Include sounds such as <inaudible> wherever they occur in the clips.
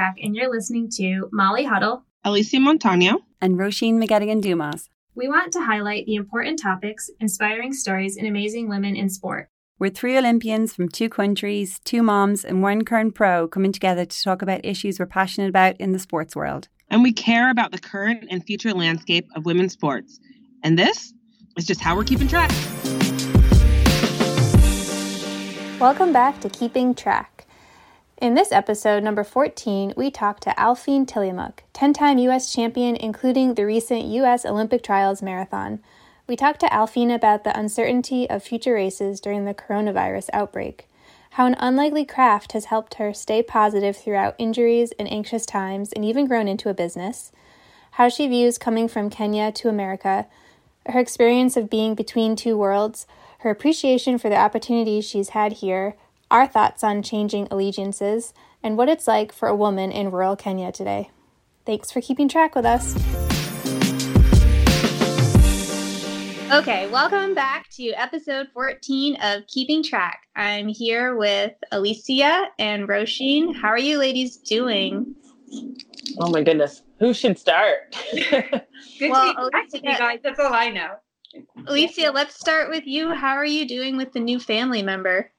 Track, and you're listening to Molly Huddle, Alysia Montano, and Roisin McGettigan Dumas. We want to highlight the important topics, inspiring stories, and amazing women in sport. We're three Olympians from two countries, two moms, and one current pro coming together to talk about issues we're passionate about in the sports world. And we care about the current and future landscape of women's sports. And this is just how we're keeping track. Welcome back to Keeping Track. In this episode, number 14, we talk to Aliphine Tuliamuk, 10 time U.S. champion, including the recent U.S. Olympic Trials Marathon. We talk to Aliphine about the uncertainty of future races during the coronavirus outbreak, how an unlikely craft has helped her stay positive throughout injuries and anxious times, and even grown into a business, how she views coming from Kenya to America, her experience of being between two worlds, her appreciation for the opportunities she's had here, our thoughts on changing allegiances, and what it's like for a woman in rural Kenya today. Thanks for keeping track with us. Okay, welcome back to episode 14 of Keeping Track. I'm here with Alysia and Roisin. How are you ladies doing? Oh my goodness. Who should start? <laughs> Good well, to be back you guys. That's all I know. Alysia, let's start with you. How are you doing with the new family member?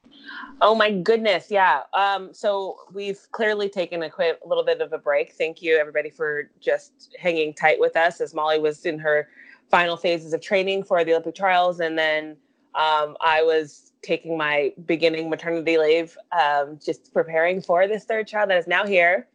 Oh my goodness, yeah. Um, so we've clearly taken a, quick, little bit of a break. Thank you, everybody, for just hanging tight with us as Molly was in her final phases of training for the Olympic trials, and then um, I was taking my beginning maternity leave, um, just preparing for this third child that is now here.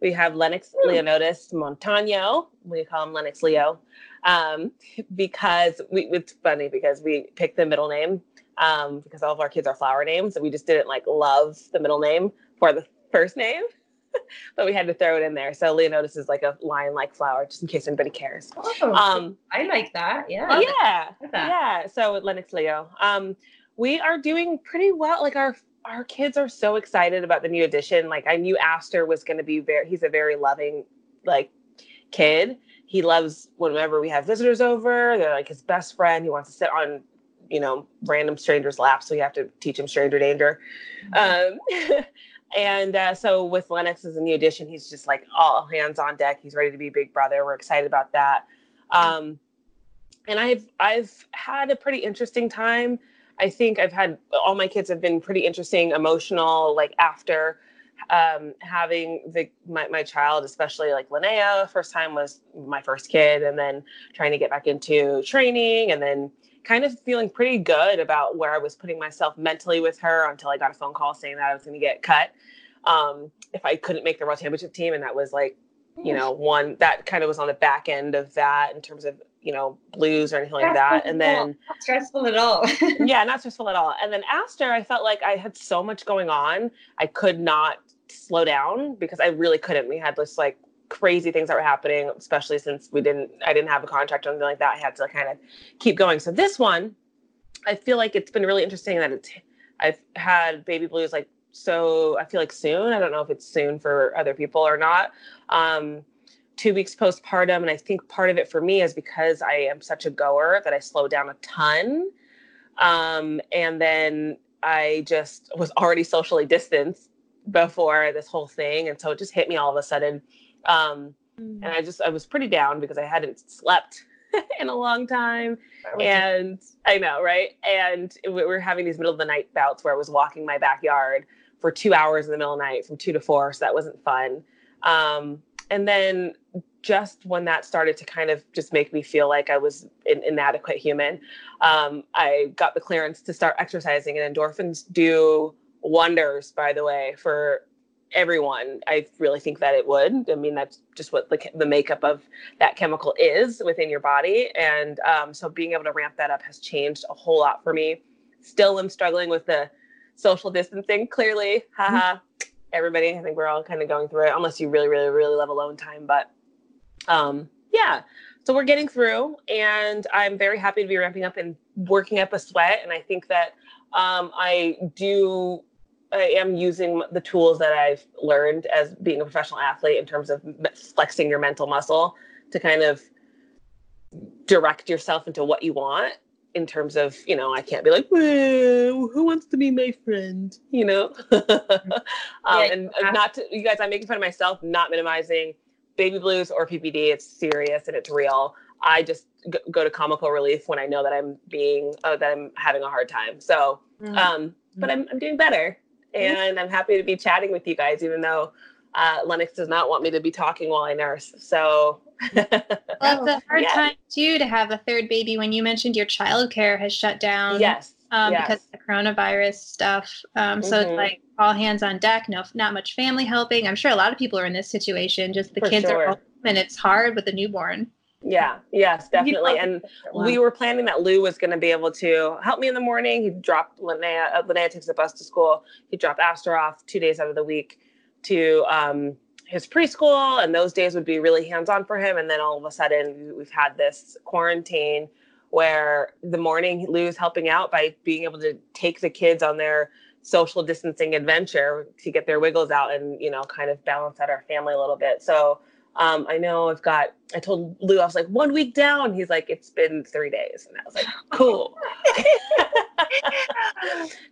We have Lennox Leonidas Montano. We call him Lennox Leo um, because we, it's funny because we picked the middle name um, because all of our kids are flower names. So we just didn't like love the middle name for the first name, <laughs> but we had to throw it in there. So Leonidas is like a lion like flower, just in case anybody cares. Oh, um, I like that. Yeah. Yeah. That. Yeah. So Lennox Leo. Um, we are doing pretty well. Like our our kids are so excited about the new addition. Like I knew Aster was going to be very. He's a very loving like kid. He loves whenever we have visitors over. They're like his best friend. He wants to sit on you know random strangers' laps, so you have to teach him stranger danger. Mm-hmm. Um, <laughs> and uh, so with Lennox as a new addition, he's just like all hands on deck. He's ready to be big brother. We're excited about that. Um, and I've I've had a pretty interesting time. I think I've had all my kids have been pretty interesting, emotional. Like after um, having the my, my child, especially like Linnea, first time was my first kid, and then trying to get back into training, and then kind of feeling pretty good about where I was putting myself mentally with her until I got a phone call saying that I was going to get cut um, if I couldn't make the world championship team, and that was like, you know, one that kind of was on the back end of that in terms of you know blues or anything like that, and then not stressful at all. <laughs> yeah, not stressful at all. And then after I felt like I had so much going on, I could not slow down because I really couldn't. We had this like crazy things that were happening, especially since we didn't I didn't have a contract or anything like that. I had to kind of keep going. So this one, I feel like it's been really interesting that it's I've had baby blues like so I feel like soon. I don't know if it's soon for other people or not. Um, two weeks postpartum, and I think part of it for me is because I am such a goer that I slow down a ton. Um, and then I just was already socially distanced before this whole thing, and so it just hit me all of a sudden um, mm-hmm. And I just, I was pretty down because I hadn't slept <laughs> in a long time. And I know, right? And we were having these middle of the night bouts where I was walking my backyard for two hours in the middle of the night from two to four. So that wasn't fun. Um, and then just when that started to kind of just make me feel like I was an inadequate human, um, I got the clearance to start exercising, and endorphins do wonders, by the way, for everyone. I really think that it would. I mean, that's just what the, the makeup of that chemical is within your body. And um, so being able to ramp that up has changed a whole lot for me. Still am struggling with the social distancing, clearly. Haha. Everybody, I think we're all kind of going through it, unless you really, really, really love alone time. But um, yeah, so we're getting through, and I'm very happy to be ramping up and working up a sweat. And I think that um, I do I am using the tools that I've learned as being a professional athlete in terms of flexing your mental muscle to kind of direct yourself into what you want in terms of you know I can't be like who wants to be my friend? You know? <laughs> Um, and not to, you guys I'm making fun of myself not minimizing baby blues or PPD it's serious and it's real. I just go to comical relief when I know that I'm being uh, that I'm having a hard time. So mm-hmm. um but I'm, I'm doing better and I'm happy to be chatting with you guys even though uh, Lennox does not want me to be talking while I nurse so <laughs> well, it's a <laughs> hard yeah. time too to have a third baby when you mentioned your childcare has shut down. Yes. Um, yes. because of the coronavirus stuff. Um, so mm-hmm. it's like all hands on deck. No, not much family helping. I'm sure a lot of people are in this situation. Just the For kids sure. are home and it's hard with the newborn. Yeah, yes, definitely. And we were planning that Lou was going to be able to help me in the morning. He dropped Linnea. Uh, Linnea takes the bus to school. He dropped Aster off two days out of the week to um, his preschool and those days would be really hands-on for him and then all of a sudden we've had this quarantine where the morning lou's helping out by being able to take the kids on their social distancing adventure to get their wiggles out and you know kind of balance out our family a little bit so um, I know I've got, I told Lou, I was like, one week down. He's like, it's been three days. And I was like, <laughs> cool.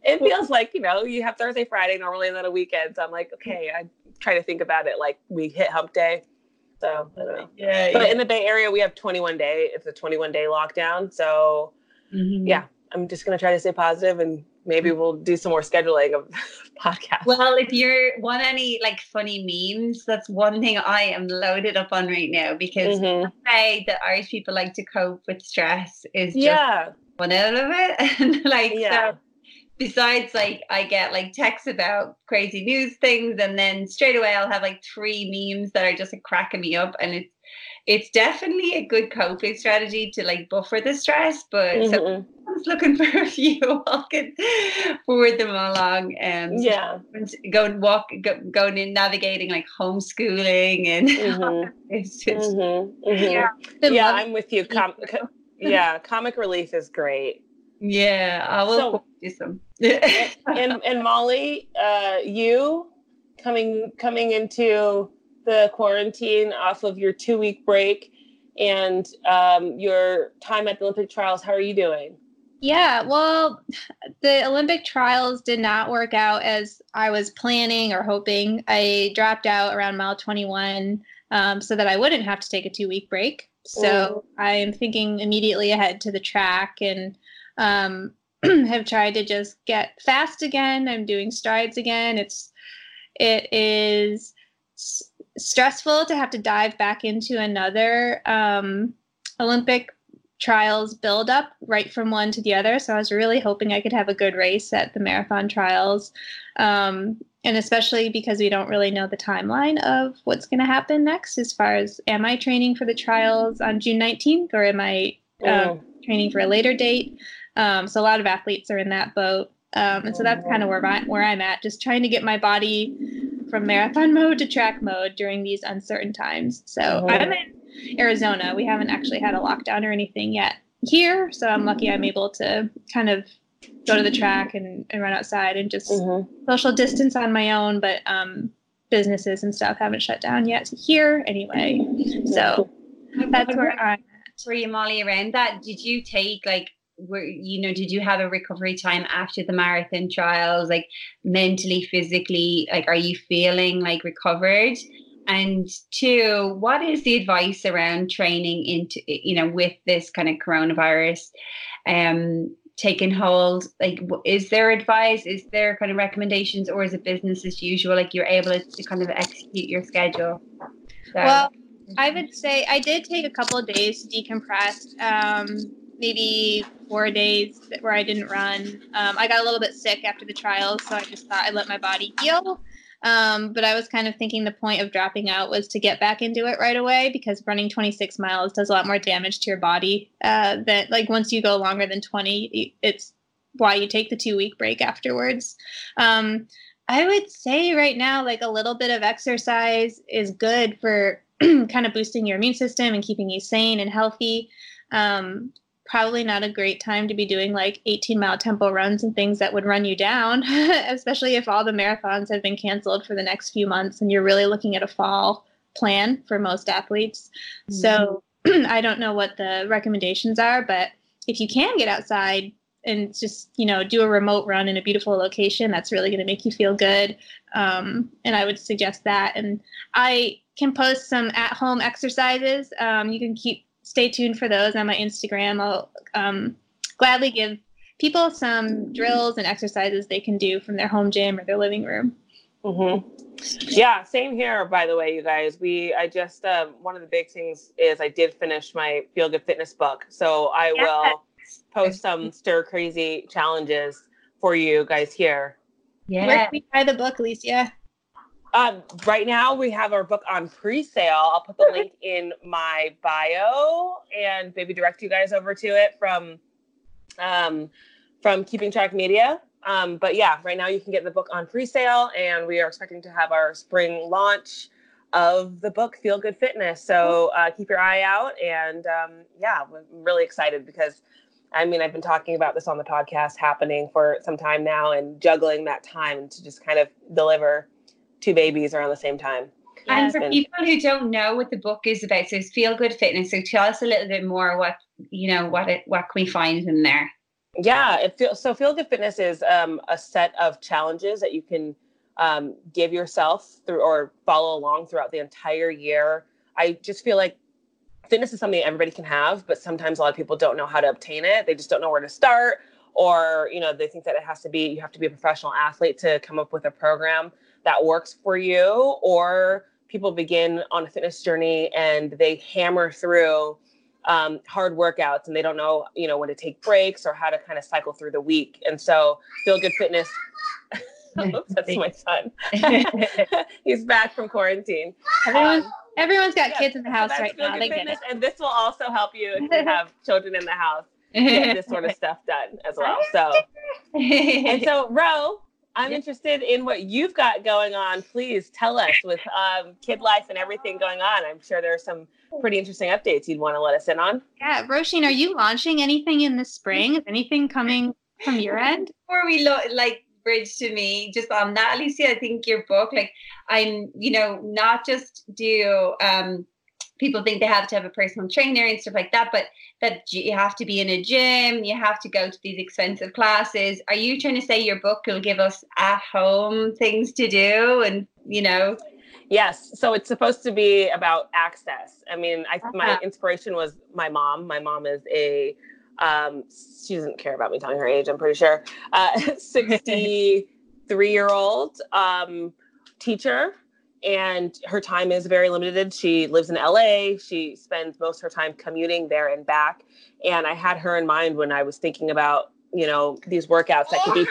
it feels like, you know, you have Thursday, Friday normally, and then a weekend. So I'm like, okay, I try to think about it like we hit hump day. So I don't know. Yeah. But yeah. in the Bay Area, we have 21 day, it's a 21 day lockdown. So mm-hmm. yeah, I'm just going to try to stay positive and maybe mm. we'll do some more scheduling of <laughs> podcasts. Well, if you're want any like funny memes, that's one thing I am loaded up on right now because mm-hmm. the way that Irish people like to cope with stress is just yeah. one out of it. <laughs> and like yeah. so besides like I get like texts about crazy news things and then straight away I'll have like three memes that are just like, cracking me up and it's it's definitely a good coping strategy to like buffer the stress, but mm-hmm. so I was looking <laughs> for a few. I can forward them along and yeah, go and walk, go, going in navigating like homeschooling and <laughs> mm-hmm. it's just mm-hmm. mm-hmm. yeah, yeah. I'm with you. Com- yeah, comic relief is great. Yeah, I will so, <laughs> do some. and and Molly, uh, you coming coming into the quarantine off of your two week break and um, your time at the Olympic trials. How are you doing? Yeah, well, the Olympic trials did not work out as I was planning or hoping. I dropped out around mile 21 um, so that I wouldn't have to take a two week break. So mm. I'm thinking immediately ahead to the track and um, <clears throat> have tried to just get fast again. I'm doing strides again. It's it is stressful to have to dive back into another um, Olympic trials build up right from one to the other. So I was really hoping I could have a good race at the marathon trials. Um, and especially because we don't really know the timeline of what's going to happen next as far as am I training for the trials on June 19th or am I uh, training for a later date? Um, so a lot of athletes are in that boat. Um, and so that's kind of where, where I'm at, just trying to get my body from marathon mode to track mode during these uncertain times. So mm-hmm. I'm in Arizona. We haven't actually had a lockdown or anything yet here. So I'm lucky I'm able to kind of go to the track and, and run outside and just mm-hmm. social distance on my own. But um, businesses and stuff haven't shut down yet here anyway. So that's where I'm at. For you, Molly, around that, did you take like were you know did you have a recovery time after the marathon trials like mentally physically like are you feeling like recovered? And two what is the advice around training into you know with this kind of coronavirus um taking hold? Like is there advice? Is there kind of recommendations or is it business as usual? Like you're able to kind of execute your schedule? So. well i would say i did take a couple of days to decompress um maybe four days where I didn't run. Um, I got a little bit sick after the trials, so I just thought I'd let my body heal. Um, but I was kind of thinking the point of dropping out was to get back into it right away because running 26 miles does a lot more damage to your body. Uh, that like once you go longer than 20, it's why you take the two week break afterwards. Um, I would say right now, like a little bit of exercise is good for <clears throat> kind of boosting your immune system and keeping you sane and healthy. Um, probably not a great time to be doing like 18 mile tempo runs and things that would run you down, <laughs> especially if all the marathons have been canceled for the next few months and you're really looking at a fall plan for most athletes. Mm-hmm. So <clears throat> I don't know what the recommendations are, but if you can get outside and just you know do a remote run in a beautiful location that's really going to make you feel good um, and i would suggest that and i can post some at home exercises um, you can keep stay tuned for those on my instagram i'll um, gladly give people some drills and exercises they can do from their home gym or their living room mm-hmm. yeah same here by the way you guys we i just um, one of the big things is i did finish my feel good fitness book so i yeah. will post some stir crazy challenges for you guys here. Yeah. Where can we buy the book, Alysia? Um, right now we have our book on pre-sale. I'll put the link in my bio and maybe direct you guys over to it from um, from Keeping Track Media. Um, but yeah, right now you can get the book on pre-sale, and we are expecting to have our spring launch of the book Feel Good Fitness. So uh, keep your eye out, and um, yeah, I'm really excited because I mean, I've been talking about this on the podcast happening for some time now and juggling that time to just kind of deliver two babies around the same time. And for people who don't know what the book is about, so it's feel good fitness. So tell us a little bit more what you know what it what can we find in there? Yeah, it feel, so feel good fitness is um, a set of challenges that you can um, give yourself through or follow along throughout the entire year. I just feel like fitness is something everybody can have, but sometimes a lot of people don't know how to obtain it. They just don't know where to start, or you know, they think that it has to be you have to be a professional athlete to come up with a program that works for you, or people begin on a fitness journey and they hammer through um, hard workouts and they don't know, you know, when to take breaks or how to kind of cycle through the week. And so, feel good fitness. <laughs> Oops, that's my son. <laughs> <laughs> He's back from quarantine. Everyone, um, Everyone's got kids in the house right now. They it. And this will also help you if you have children in the house get this sort of stuff done as well. So, and so, Ro, I'm interested in what you've got going on. Please tell us with um, kid life and everything going on. I'm sure there are some pretty interesting updates you'd want to let us in on. Yeah, Roisin, are you launching anything in the spring? Is anything coming from your <laughs> end? Before we lo- like bridge to me just on that alysia i think your book like i'm you know not just do um people think they have to have a personal trainer and stuff like that but that you have to be in a gym you have to go to these expensive classes are you trying to say your book will give us at home things to do and you know Yes. So it's supposed to be about access. I mean, I, my uh-huh. inspiration was my mom. My mom is a um, she doesn't care about me telling her age, I'm pretty sure. Uh, <laughs> 63 year old um, teacher, and her time is very limited. She lives in LA. She spends most of her time commuting there and back. And I had her in mind when I was thinking about, you know, these workouts that could be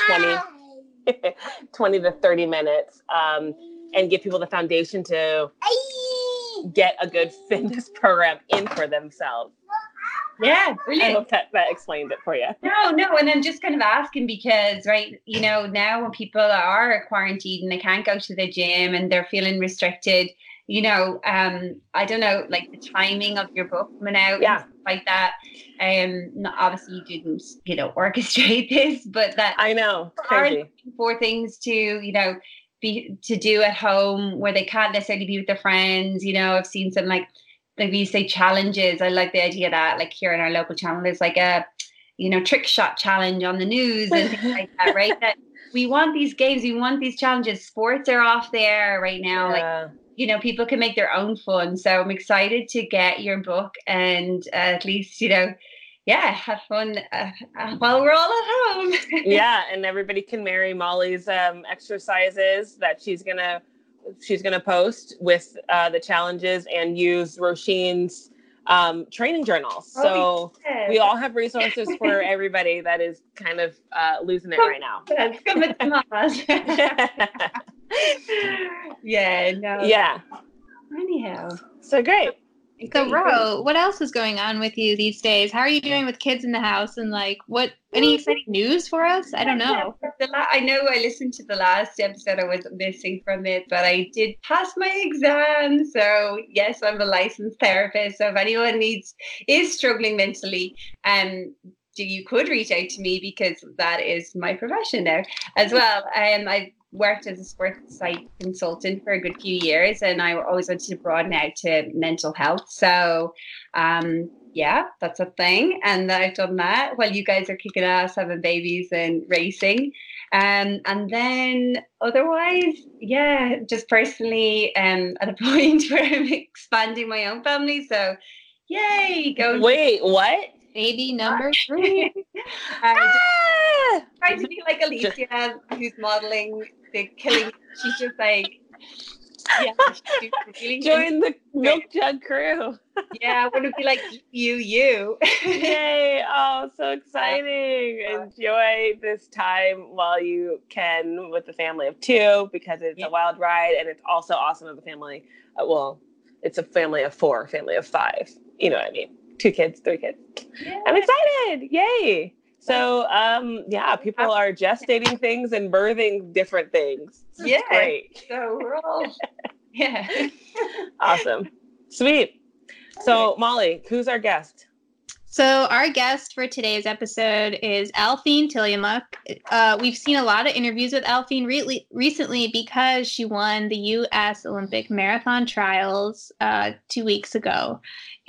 20, <laughs> 20 to 30 minutes um, and give people the foundation to get a good <laughs> fitness program in for themselves. Yeah, brilliant. I hope that, that explained it for you. No, no, and I'm just kind of asking because, right, you know, now when people are quarantined and they can't go to the gym and they're feeling restricted, you know, um, I don't know, like the timing of your book coming out, yeah, like that. Um, not, obviously you didn't, you know, <laughs> orchestrate this, but that I know, crazy. for things to, you know, be to do at home where they can't necessarily be with their friends. You know, I've seen some like like you say challenges. I like the idea that like here in our local channel there's like a you know trick shot challenge on the news and things like that, <laughs> right? That we want these games, we want these challenges. Sports are off there right now, yeah. like you know people can make their own fun. So I'm excited to get your book and uh, at least you know yeah, have fun uh, uh while we're all at home. <laughs> yeah, and everybody can marry Molly's um, exercises that she's gonna she's going to post with uh, the challenges and use Roisin's um, training journals. Oh, so yes. we all have resources for <laughs> everybody that is kind of uh, losing it right now. <laughs> <laughs> yeah, no. Yeah. Anyhow. So great. So, Ro, what else is going on with you these days? How are you doing with kids in the house? And like, what? Any exciting news for us? I don't know. I know I listened to the last episode. I was missing from it, but I did pass my exam. So yes, I'm a licensed therapist. So if anyone needs is struggling mentally, um, you could reach out to me because that is my profession now as well. Um, I worked as a sports psych consultant for a good few years and I always wanted to broaden out to mental health. So um, yeah, that's a thing. And I've done that while you guys are kicking ass, having babies and racing. Um, and then otherwise, yeah, just personally um, at a <laughs> point where I'm expanding my own family. So yay, go. Wait, what? Baby <laughs> number three. uh, ah! Trying to be like Alysia, who's modeling the killing. She's just like, yeah, really join the <laughs> milk jug crew. yeah, I want to be like you, you. <laughs> Yay! Oh, so exciting! Enjoy this time while you can with the family of two because it's yeah. a wild ride and it's also awesome of a family. Uh, well, it's a family of four, family of five. You know what I mean? Two kids, three kids. Yeah. I'm excited! Yay! So um, yeah, people are gestating things and birthing different things. yeah, great. So we're all yeah, awesome, sweet. So Molly, who's our guest? So our guest for today's episode is Aliphine Tuliamuk. Uh, we've seen a lot of interviews with Aliphine re- recently because she won the U.S. Olympic Marathon Trials uh, two weeks ago,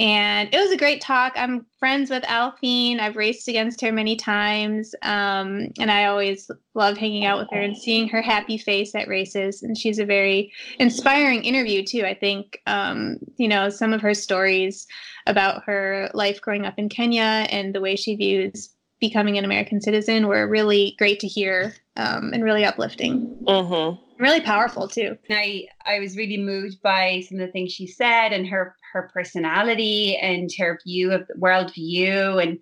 and it was a great talk. I'm friends with Aliphine. I've raced against her many times, um, and I always love hanging out with her and seeing her happy face at races. And she's a very inspiring interview too. I think um, you know some of her stories about her life growing up in Kenya and the way she views becoming an American citizen were really great to hear um, and really uplifting. Mm-hmm. Really powerful too. I I was really moved by some of the things she said and her her personality and her view of the world view and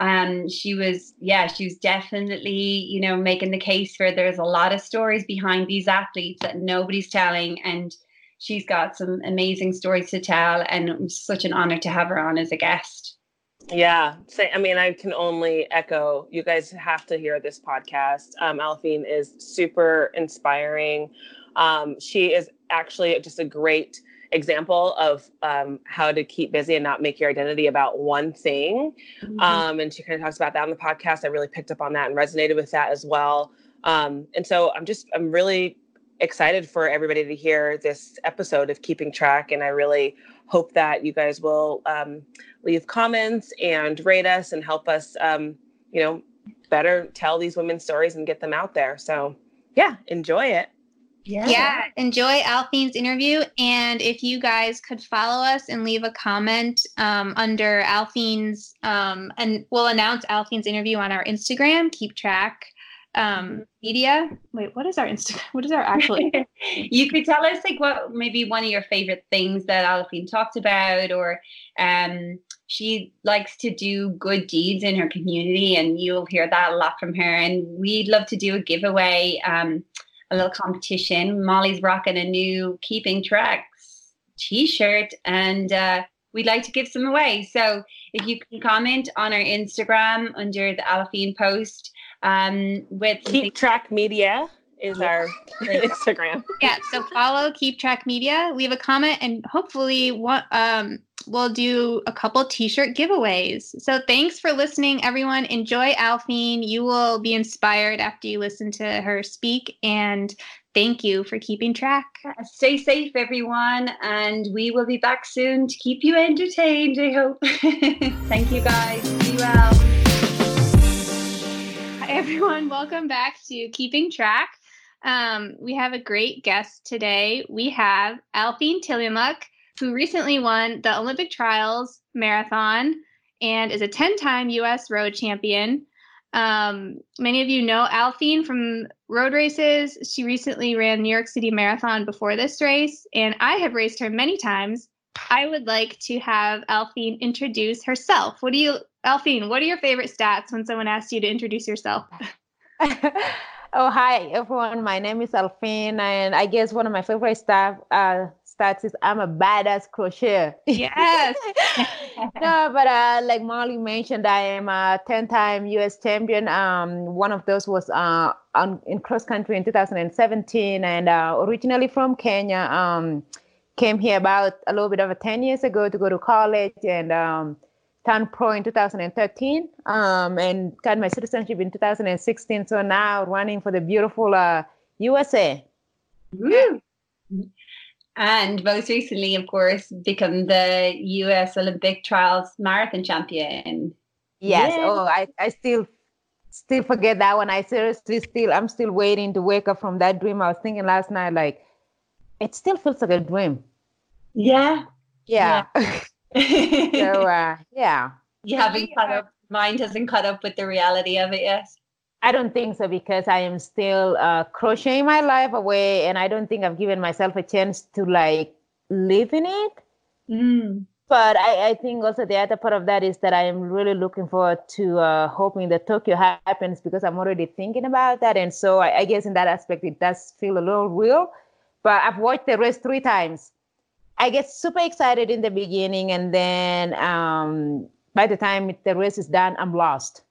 um she was yeah she was definitely you know making the case for there's a lot of stories behind these athletes that nobody's telling. And she's got some amazing stories to tell. And it was such an honor to have her on as a guest yeah say i mean i can only echo you guys have to hear this podcast um aliphine is super inspiring um she is actually just a great example of um, how to keep busy and not make your identity about one thing. Mm-hmm. Um, and she kind of talks about that on the podcast. I really picked up on that and resonated with that as well. Um, and so I'm just, I'm really excited for everybody to hear this episode of Keeping Track. And I really hope that you guys will um, leave comments and rate us and help us, um, you know, better tell these women's stories and get them out there. So, yeah, enjoy it. Yeah. yeah. Enjoy Aliphine's interview. And if you guys could follow us and leave a comment um, under Aliphine's, um, and we'll announce Aliphine's interview on our Instagram, keep track um, media. Wait, what is our Instagram? <laughs> What is our actual? <laughs> you could tell us like what maybe one of your favorite things that Aliphine talked about, or um, she likes to do good deeds in her community, and you'll hear that a lot from her. And we'd love to do a giveaway. Um, a little competition. Molly's rocking a new Keeping Tracks t-shirt and uh, we'd like to give some away. So if you can comment on our Instagram under the Aliphine post um, with Keep Track Media is our <laughs> Instagram. Yeah, so follow Keep Track Media, leave a comment, and hopefully what um we'll do a couple t-shirt giveaways. So thanks for listening, everyone. Enjoy Aliphine. You will be inspired after you listen to her speak. And thank you for keeping track. Stay safe, everyone. And we will be back soon to keep you entertained, I hope. <laughs> thank you guys. Be well. Everyone. Welcome back to Keeping Track. Um, we have a great guest today. We have Aliphine Tuliamuk who recently won the Olympic Trials Marathon and is a 10 time US road champion. Um, many of you know Aliphine from road races. She recently ran New York City Marathon before this race, and I have raced her many times. I would like to have Aliphine introduce herself. What do you, Aliphine, what are your favorite stats when someone asks you to introduce yourself? <laughs> oh, hi, everyone. My name is Aliphine, and I guess one of my favorite stats, uh, stats is I'm a badass crocheter. Yes. <laughs> no, but uh, like Molly mentioned, I am a 10-time U.S. champion. Um, one of those was uh, on, in cross country in 2017, and uh, originally from Kenya. Um, came here about a little bit over 10 years ago to go to college and um, turned pro in 2013 um, and got my citizenship in 2016. So now running for the beautiful uh, USA. Woo. And most recently, of course, become the US Olympic trials marathon champion. Yes. Yeah. Oh, I, I still still forget that one. I seriously still I'm still waiting to wake up from that dream. I was thinking last night, like, it still feels like a dream. Yeah. Yeah. yeah. <laughs> so <laughs> uh yeah. You haven't caught up mind hasn't caught up with the reality of it yet. I don't think so because I am still uh, crocheting my life away, and I don't think I've given myself a chance to like live in it. Mm. But I, I, think also the other part of that is that I am really looking forward to uh, hoping that Tokyo happens because I'm already thinking about that, and so I, I guess in that aspect it does feel a little real. But I've watched the race three times. I get super excited in the beginning, and then um, by the time the race is done, I'm lost.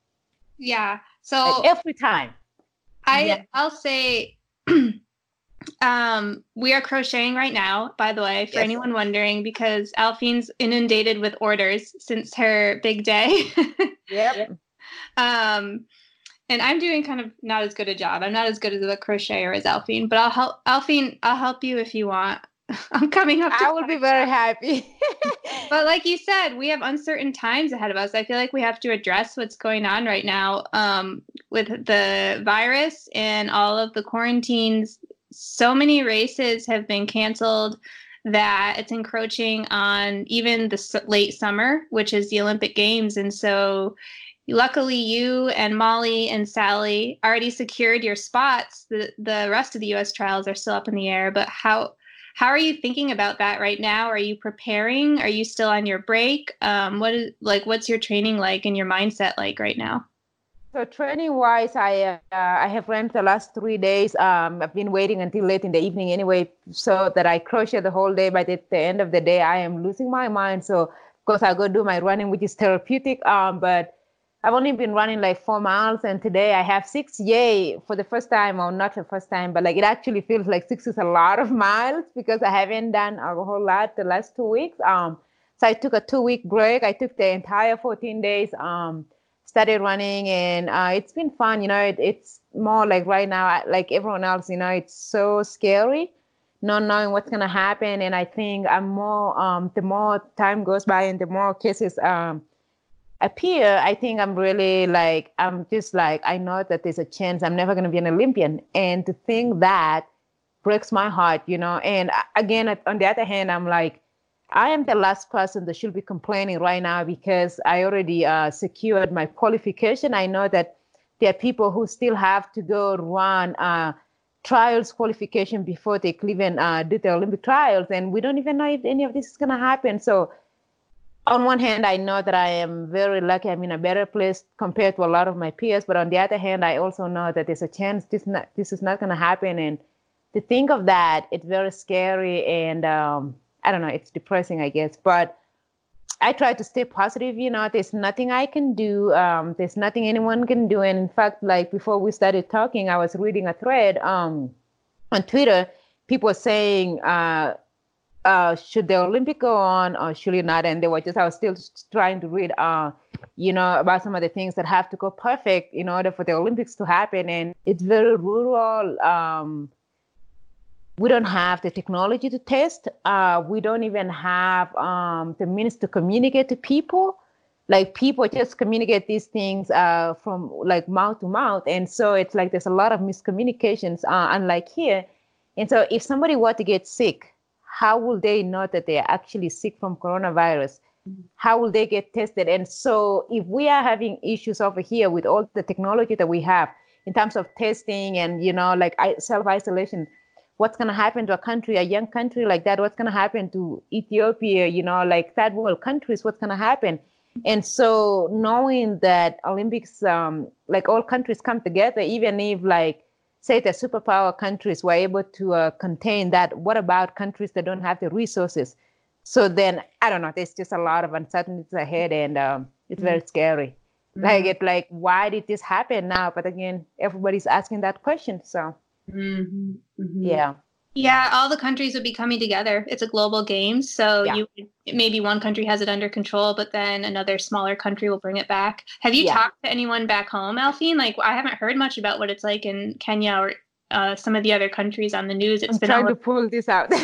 Yeah. So like every time. I yeah. I'll say <clears throat> um we are crocheting right now, by the way, for yes. anyone wondering, because Aliphine's inundated with orders since her big day. <laughs> yep. Um and I'm doing kind of not as good a job. I'm not as good as a crocheter as Aliphine, but I'll help Aliphine, I'll help you if you want. <laughs> I'm coming up. I would be very happy. <laughs> but like you said, we have uncertain times ahead of us. I feel like we have to address what's going on right now um, with the virus and all of the quarantines. So many races have been canceled that it's encroaching on even the late summer, which is the Olympic Games. And so, luckily, you and Molly and Sally already secured your spots. The the rest of the U.S. trials are still up in the air. But how how are you thinking about that right now? Are you preparing? Are you still on your break? Um, what is like? What's your training like and your mindset like right now? So training wise, I uh, I have ran the last three days. Um, I've been waiting until late in the evening anyway, so that I crochet the whole day. But at the end of the day, I am losing my mind. So of course, I go do my running, which is therapeutic. Um, but I've only been running like four miles, and today I have six. Yay! For the first time, or not the first time, but like it actually feels like six is a lot of miles because I haven't done a whole lot the last two weeks. Um, so I took a two-week break. I took the entire 14 days. Um, started running, and uh, it's been fun. You know, it, it's more like right now, like everyone else. You know, it's so scary, not knowing what's gonna happen. And I think I'm more. Um, the more time goes by, and the more cases. Um, appear, I think I'm really like, I'm just like, I know that there's a chance I'm never going to be an Olympian. And to think that breaks my heart, you know. And again, on the other hand, I'm like, I am the last person that should be complaining right now because I already uh, secured my qualification. I know that there are people who still have to go run uh, trials qualification before they even uh, do the Olympic trials, and we don't even know if any of this is going to happen. So on one hand, I know that I am very lucky. I'm in a better place compared to a lot of my peers. But on the other hand, I also know that there's a chance this not, this is not going to happen. And to think of that, it's very scary. And um, I don't know, it's depressing, I guess. But I try to stay positive. You know, there's nothing I can do. Um, there's nothing anyone can do. And in fact, like before we started talking, I was reading a thread um, on Twitter. People saying, uh, uh, should the Olympic go on or should it not? And they were just, I was still trying to read, uh, you know, about some of the things that have to go perfect in order for the Olympics to happen. And it's very rural. Um, we don't have the technology to test. Uh, we don't even have um, the means to communicate to people. Like people just communicate these things uh, from like mouth to mouth, and so it's like there's a lot of miscommunications. Uh, unlike here, and so if somebody were to get sick, how will they know that they are actually sick from coronavirus? How will they get tested? And so, if we are having issues over here with all the technology that we have in terms of testing and you know, like self isolation, what's going to happen to a country, a young country like that? What's going to happen to Ethiopia? You know, like third world countries? What's going to happen? And so, knowing that Olympics, um, like all countries come together, even if like say the superpower countries were able to uh, contain that, what about countries that don't have the resources? So then I don't know. There's just a lot of uncertainties ahead, and um, it's mm-hmm. very scary. Mm-hmm. Like it, like why did this happen now? But again, everybody's asking that question. So mm-hmm. mm-hmm. yeah. Yeah, all the countries would be coming together. It's a global game, so yeah. you maybe one country has it under control, but then another smaller country will bring it back. Have you yeah. talked to anyone back home, Aliphine? Like I haven't heard much about what it's like in Kenya or uh, some of the other countries on the news. It's I'm been trying to pull this out. <laughs> <laughs>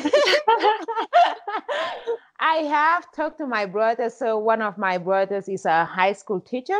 I have talked to my brother. So one of my brothers is a high school teacher.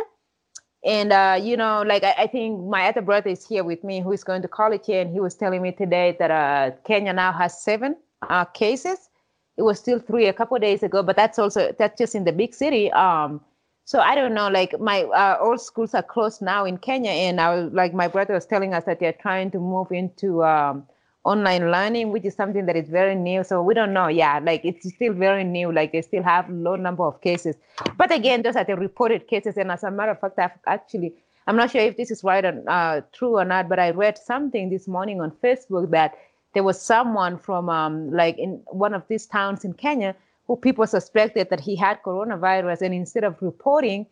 And uh, you know, like I, I, think my other brother is here with me, who is going to college here, and he was telling me today that uh, Kenya now has seven uh, cases. It was still three a couple days ago, but that's also that's just in the big city. Um, so I don't know, like my uh, all schools are closed now in Kenya, and I was like my brother was telling us that they're trying to move into um, online learning, which is something that is very new. So we don't know. Yeah, like it's still very new. Like they still have low number of cases. But again, those are the reported cases. And as a matter of fact, I've actually, I'm not sure if this is right or uh, true or not, but I read something this morning on Facebook that there was someone from um, like in one of these towns in Kenya who people suspected that he had coronavirus. And instead of reporting,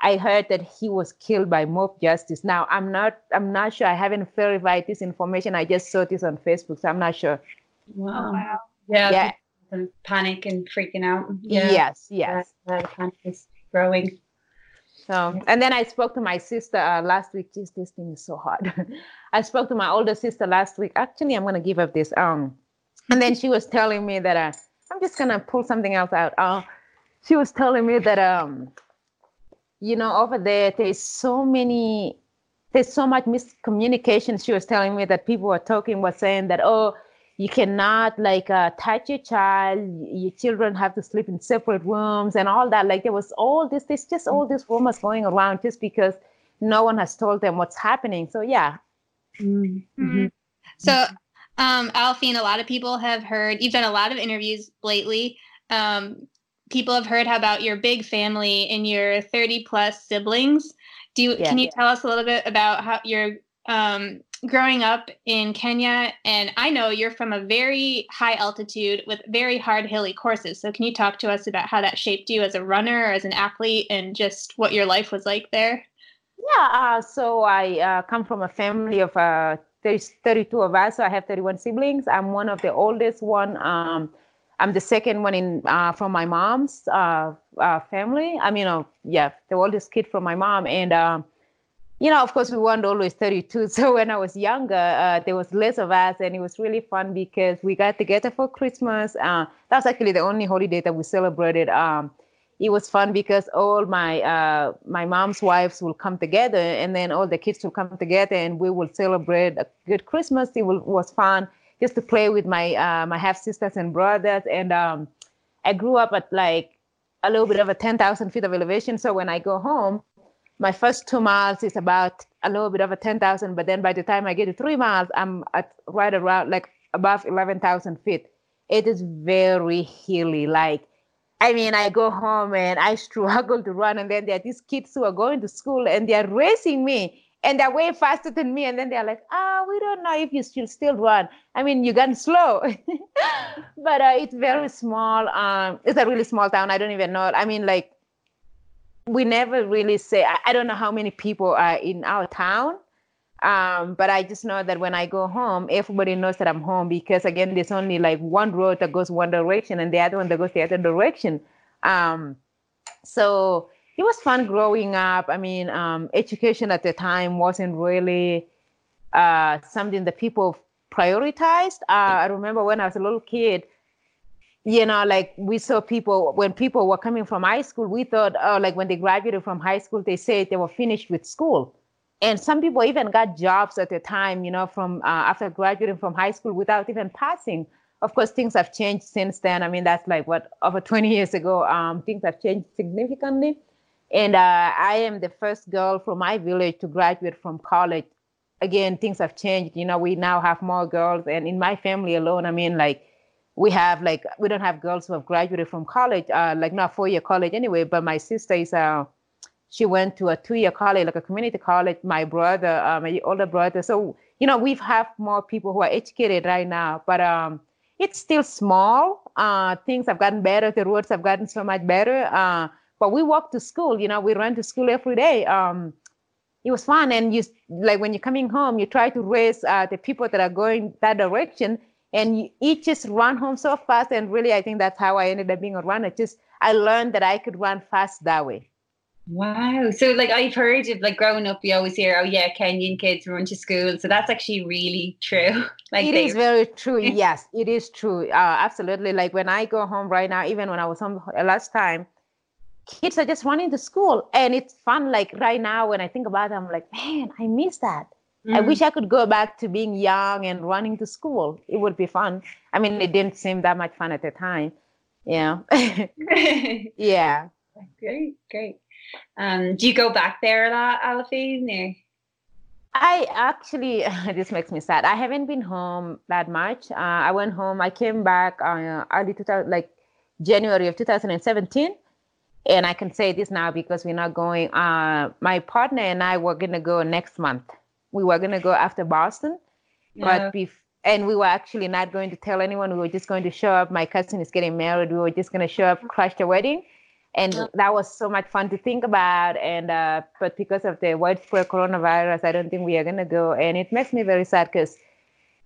I heard that he was killed by mob justice. Now I'm not I'm not sure. I haven't verified this information. I just saw this on Facebook, so I'm not sure. Wow. wow. Yeah. Yeah. And panic and freaking out. Yeah. Yes. Yes. Yeah, the panic is growing. So, and then I spoke to my sister uh, last week. Geez, this thing is so hard. <laughs> I spoke to my older sister last week. Actually, I'm gonna give up this. Um, and then she was telling me that uh, I'm just gonna pull something else out. Uh, she was telling me that um, you know, over there, there's so many, there's so much miscommunication. She was telling me that people were talking, were saying that, oh, you cannot like uh, touch your child. Your children have to sleep in separate rooms and all that. Like there was all this, there's just all these rumors going around just because no one has told them what's happening. So yeah. Mm-hmm. mm-hmm. So, um, Aliphine, a lot of people have heard you've done a lot of interviews lately. Um, people have heard about your big family and your 30 plus siblings. Do you, yeah, can you yeah. tell us a little bit about how you're um, growing up in Kenya? And I know you're from a very high altitude with very hard hilly courses. So can you talk to us about how that shaped you as a runner or as an athlete and just what your life was like there? Yeah, uh, so I uh, come from a family of uh, 30, 32 of us. So I have 31 siblings. I'm one of the oldest one. Um, I'm the second one in uh, from my mom's uh, uh, family. I mean, uh, yeah, the oldest kid from my mom, and um, you know, of course, we weren't always 32. <laughs> So when I was younger, uh, there was less of us, and it was really fun because we got together for Christmas. Uh, that was actually the only holiday that we celebrated. Um, it was fun because all my my mom's wives will come together, and then all the kids will come together, and we will celebrate a good Christmas. It will, was fun just to play with my uh, my half sisters and brothers. And um, I grew up at like a little bit of a 10,000 feet of elevation. So when I go home, my first two miles is about a little bit of a 10,000. But then by the time I get to three miles, I'm at right around like above 11,000 feet. It is very hilly. Like, I mean, I go home and I <laughs> struggle to run. And then there are these kids who are going to school and they're racing me and they're way faster than me. And then they're like, ah, oh, we don't know if you should still run. I mean, you got slow, <laughs> but uh, it's very small. Um, it's a really small town. I don't even know. I mean, like, we never really say, I, I don't know how many people are in our town. Um, but I just know that when I go home, everybody knows that I'm home because again, there's only like one road that goes one direction and the other one that goes the other direction. Um, so it was fun growing up. I mean, um, education at the time wasn't really uh, something that people prioritized. Uh, I remember when I was a little kid, you know, like we saw people when people were coming from high school, we thought, oh, like when they graduated from high school, they said they were finished with school. And some people even got jobs at the time, you know, from uh, after graduating from high school without even passing. Of course, things have changed since then. I mean, that's like what over 20 years ago. Um, things have changed significantly. And uh, I am the first girl from my village to graduate from college. Again, things have changed. You know, we now have more girls. And in my family alone, I mean, like, we have like we don't have girls who have graduated from college, uh, like not four year college anyway. But my sister is uh, she went to a two year college, like a community college. My brother, uh, my older brother. So you know, we've have more people who are educated right now, but um, it's still small. Uh, things have gotten better. The roads have gotten so much better. Uh, but we walked to school, you know, we ran to school every day. Um, it was fun. And you like when you're coming home, you try to race uh, the people that are going that direction and you each just run home so fast. And really, I think that's how I ended up being a runner. Just I learned that I could run fast that way. Wow. So like I've heard of like growing up, you always hear, oh yeah, Kenyan kids run to school. So that's actually really true. <laughs> like it is very true. <laughs> yes, it is true. Uh, absolutely. Like when I go home right now, even when I was home last time, kids are just running to school and it's fun. Like right now, when I think about it, I'm like, man, I miss that. Mm. I wish I could go back to being young and running to school. It would be fun. I mean, it didn't seem that much fun at the time. <laughs> Yeah. yeah. <laughs> Great, great. Um, do you go back there a lot, Aliphine? I actually, <laughs> this makes me sad. I haven't been home that much. Uh, I went home. I came back uh, early 2000, like January of 2017, and I can say this now because we're not going. Uh, my partner and I were gonna go next month. We were gonna go after Boston, yeah. but bef- and we were actually not going to tell anyone. We were just going to show up. My cousin is getting married. We were just gonna show up, crash the wedding and that was so much fun to think about and uh, but because of the widespread coronavirus i don't think we are going to go and it makes me very sad because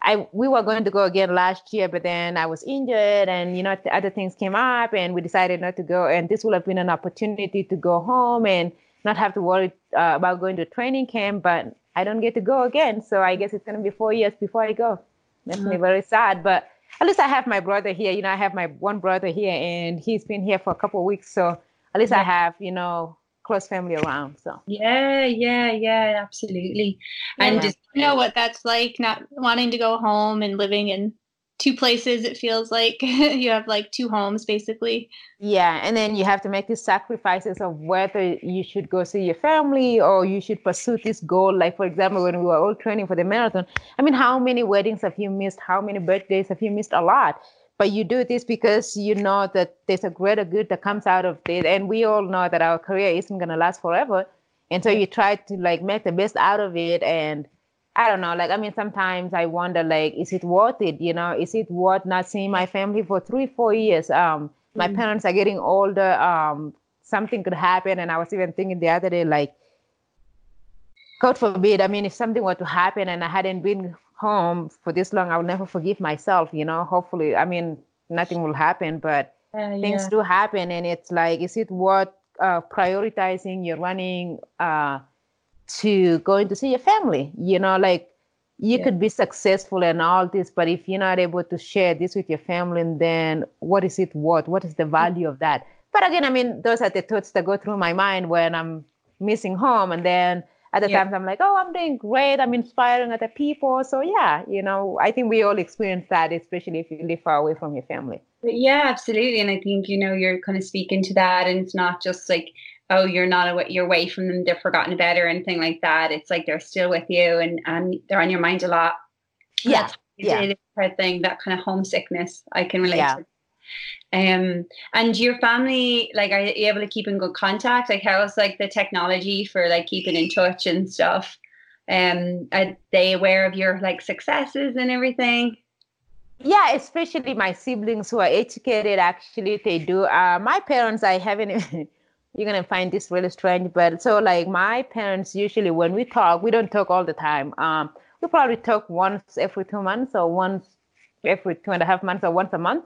I we were going to go again last year, but then I was injured, and you know other things came up, and we decided not to go. And this would have been an opportunity to go home and not have to worry uh, about going to training camp. But I don't get to go again, so I guess it's going to be four years before I go. Makes mm-hmm. me very sad, but at least I have my brother here. You know, I have my one brother here, and he's been here for a couple of weeks. So at least yeah. I have, you know, close family around. So yeah, yeah, yeah, absolutely. Yeah. And just you know what that's like, not wanting to go home and living in two places it feels like <laughs> you have like two homes basically yeah and then you have to make these sacrifices of whether you should go see your family or you should pursue this goal like for example when we were all training for the marathon i mean how many weddings have you missed how many birthdays have you missed a lot but you do this because you know that there's a greater good that comes out of this and we all know that our career isn't going to last forever and so you try to like make the best out of it and I don't know. Like, I mean, sometimes I wonder, like, is it worth it? You know, is it worth not seeing my family for three, four years? Um, my mm parents are getting older. Um, something could happen, and I was even thinking the other day, like, God forbid. I mean, if something were to happen and I hadn't been home for this long, I'll never forgive myself. You know, hopefully, I mean, nothing will happen, but uh, things yeah. do happen, and it's like, is it worth uh, prioritizing your running? Uh, to going to see your family. You know, like you yeah. could be successful and all this, but if you're not able to share this with your family, then what is it worth? What is the value of that? But again, I mean, those are the thoughts that go through my mind when I'm missing home. And then at the yeah. times I'm like, oh, I'm doing great. I'm inspiring other people. So yeah, you know, I think we all experience that, especially if you live far away from your family. Yeah, absolutely. And I think, you know, you're kind of speaking to that. And it's not just like oh you're not away you're away from them they're forgotten about or anything like that it's like they're still with you and and they're on your mind a lot yeah yeah thing that kind of homesickness i can relate yeah. to um and your family like are you able to keep in good contact like how's like the technology for like keeping in touch and stuff um are they aware of your like successes and everything yeah especially my siblings who are educated actually they do uh my parents i haven't <laughs> you're gonna find this really strange. But so like my parents usually when we talk, we don't talk all the time. Um, we probably talk once every two months or once every two and a half months or once a month.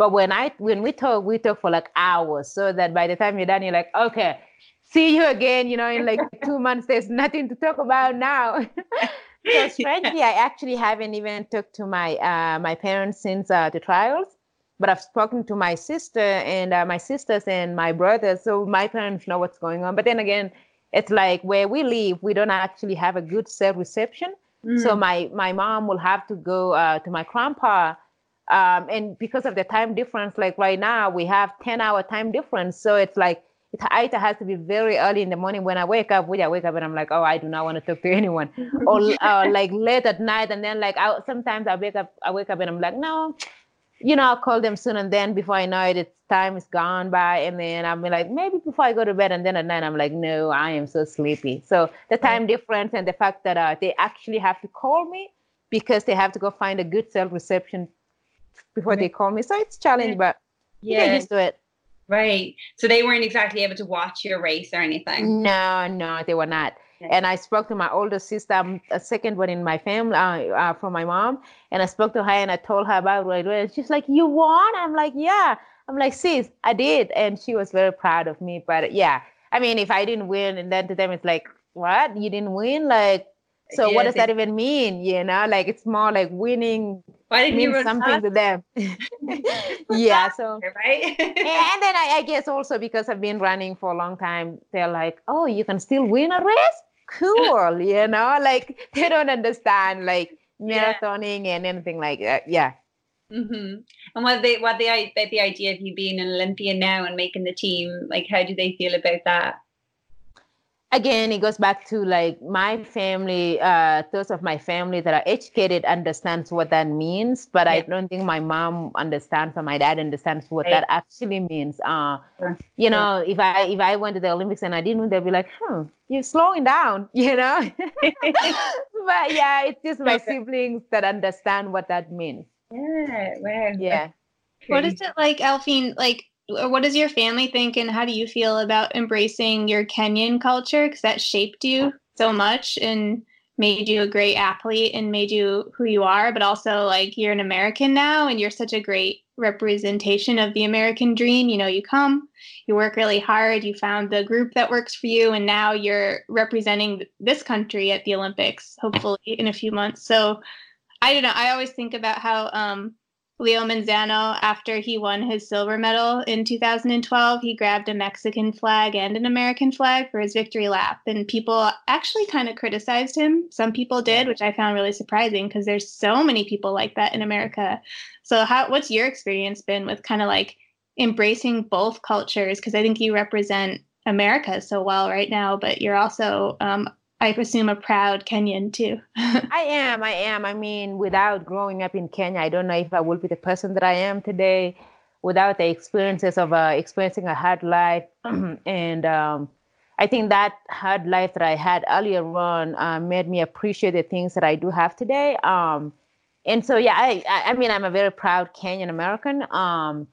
But when I when we talk, we talk for like hours, so that by the time you're done, you're like, okay, see you again. You know, in like <laughs> two months, there's nothing to talk about now. <laughs> so <laughs> strangely, I actually haven't even talked to my uh, my parents since uh, the trials but I've spoken to my sister and uh, my sisters and my brothers, so my parents know what's going on. But then again, it's like where we live, we don't actually have a good cell reception. Mm. So my my mom will have to go uh, to my grandpa, um, and because of the time difference, like right now we have ten hour time difference, so it's like it either has to be very early in the morning. When I wake up, which I wake up and I'm like, oh, I do not want to talk to <laughs> anyone, or <laughs> uh, like late at night, and then like I, sometimes I wake up, I wake up and I'm like, no, you know, I'll call them soon. And then before I know it, it's time is gone by. And then I'm like, maybe before I go to bed. And then at night, I'm like, no, I am so sleepy. So the time difference and the fact that uh, they actually have to call me because they have to go find a good cell reception before they call me. So it's challenging, but yeah. get used to it. Right. So they weren't exactly able to watch your race or anything. No, no, they were not. And I spoke to my older sister, um, a second one in my family, uh, uh, from my mom. And I spoke to her and I told her about what I did. She's like, You won? I'm like, Yeah. I'm like, Sis, I did. And she was very proud of me. But yeah, I mean, if I didn't win, and then to them it's like, what? You didn't win? Like, so what does that even mean? You know, like it's more like winning why didn't you something to them? <laughs> <laughs> yeah, so right. and then I, I, guess also because I've been running for a long time, they're like, "Oh, you can still win a race? Cool!" <laughs> you know, like they don't understand like marathoning yeah. and anything like that. Yeah. Mm-hmm. And what they what the the idea of you being an Olympian now and making the team, like how do they feel about that? Again it goes back to like my family uh those of my family that are educated understands what that means but yeah. i don't think my mom understands or my dad understands what right. that actually means uh sure. you know if i if i went to the olympics and i didn't they'd be like hmm you're slowing down <laughs> you know <laughs> but yeah it's just my siblings that understand what that means yeah wow. yeah what is it like Aliphine like what does your family think and how do you feel about embracing your Kenyan culture? Because that shaped you so much and made you a great athlete and made you who you are but also like you're an American now and you're such a great representation of the American dream. You know you come you work really hard you found the group that works for you and now you're representing this country at the Olympics hopefully in a few months. So I don't know I always think about how um Leo Manzano, after he won his silver medal in 2012, he grabbed a Mexican flag and an American flag for his victory lap. And people actually kind of criticized him. Some people did, which I found really surprising because there's so many people like that in America. So, how what's your experience been with kind of like embracing both cultures? Because I think you represent America so well right now, but you're also um, I presume a proud Kenyan too. <laughs> I am. I am. I mean, without growing up in Kenya, I don't know if I would be the person that I am today without the experiences of uh, experiencing a hard life. <clears throat> and um, I think that hard life that I had earlier on uh, made me appreciate the things that I do have today. Um, and so, yeah, I, I, mean, I'm a very proud Kenyan American. Um,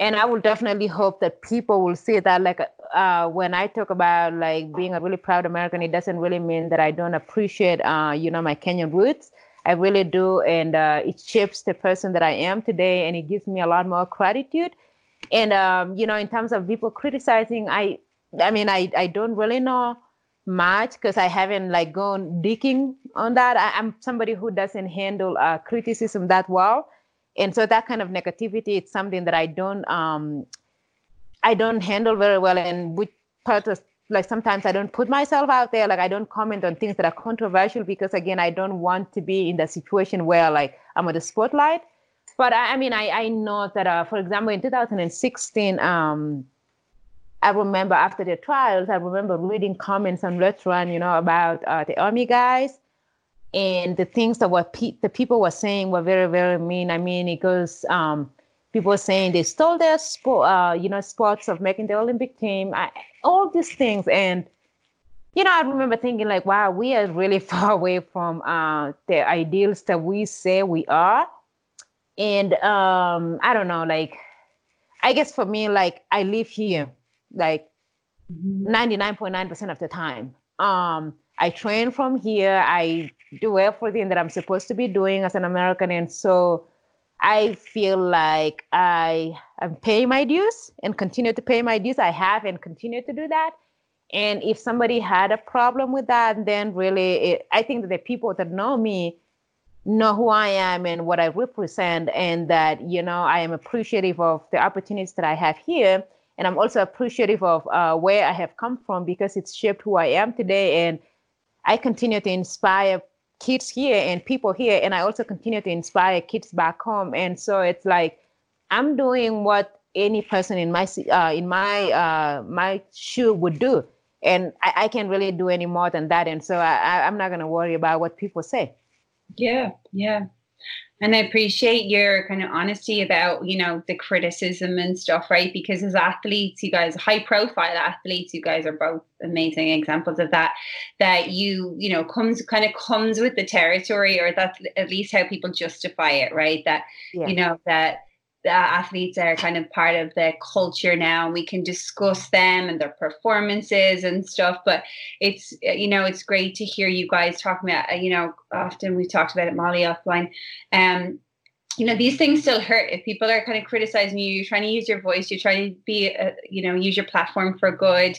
and I will definitely hope that people will see that like uh, when I talk about like being a really proud American, it doesn't really mean that I don't appreciate uh, you know my Kenyan roots. I really do, and uh, it shapes the person that I am today, and it gives me a lot more gratitude. And um, you know, in terms of people criticizing, I I mean, I I don't really know much because I haven't like gone digging on that. I, am somebody who doesn't handle uh, criticism that well and so that kind of negativity it's something that i don't um i don't handle very well. And which part of like sometimes i don't put myself out there. Like i don't comment on things that are controversial because again i don't want to be in the situation where like i'm on the spotlight. But i, I mean I, I know that uh, for example in 2016 um I remember after the trials, I remember reading comments on Let's you know, about uh, the army guys and the things that were pe- the people were saying were very very mean. I mean, it goes um, people were saying they stole their sport, uh, you know, spots of making the Olympic team, I, all these things, and you know, I remember thinking like, wow, we are really <laughs> far away from uh, the ideals that we say we are, and um, I don't know, like, I guess for me, like, I live here, like, mm-hmm. ninety nine point nine percent of the time. Um, I train from here. I do everything that I'm supposed to be doing as an American. And so I feel like I am paying my dues and continue to pay my dues. I have and continue to do that. And if somebody had a problem with that, then really, it, I think that the people that know me know who I am and what I represent, and that, you know, I am appreciative of the opportunities that I have here. And I'm also appreciative of uh, where I have come from because it's shaped who I am today. And I continue to inspire kids here and people here and i also continue to inspire kids back home. And so it's like i'm doing what any person in my uh, in my uh, my shoe would do. And I, I can't really do any more than that. And so I, i'm not going to worry about what people say. Yeah yeah and I appreciate your kind of honesty about, you know, the criticism and stuff, right? Because as athletes, you guys, high profile athletes, you guys are both amazing examples of that, that you, you know, comes kind of comes with the territory, or that's at least how people justify it, right? That, yeah. you know, that athletes are kind of part of the culture now and we can discuss them and their performances and stuff but it's you know it's great to hear you guys talking about you know often we've talked about it molly offline. Um you know these things still hurt. If people are kind of criticizing you you're trying to use your voice you're trying to be uh, you know use your platform for good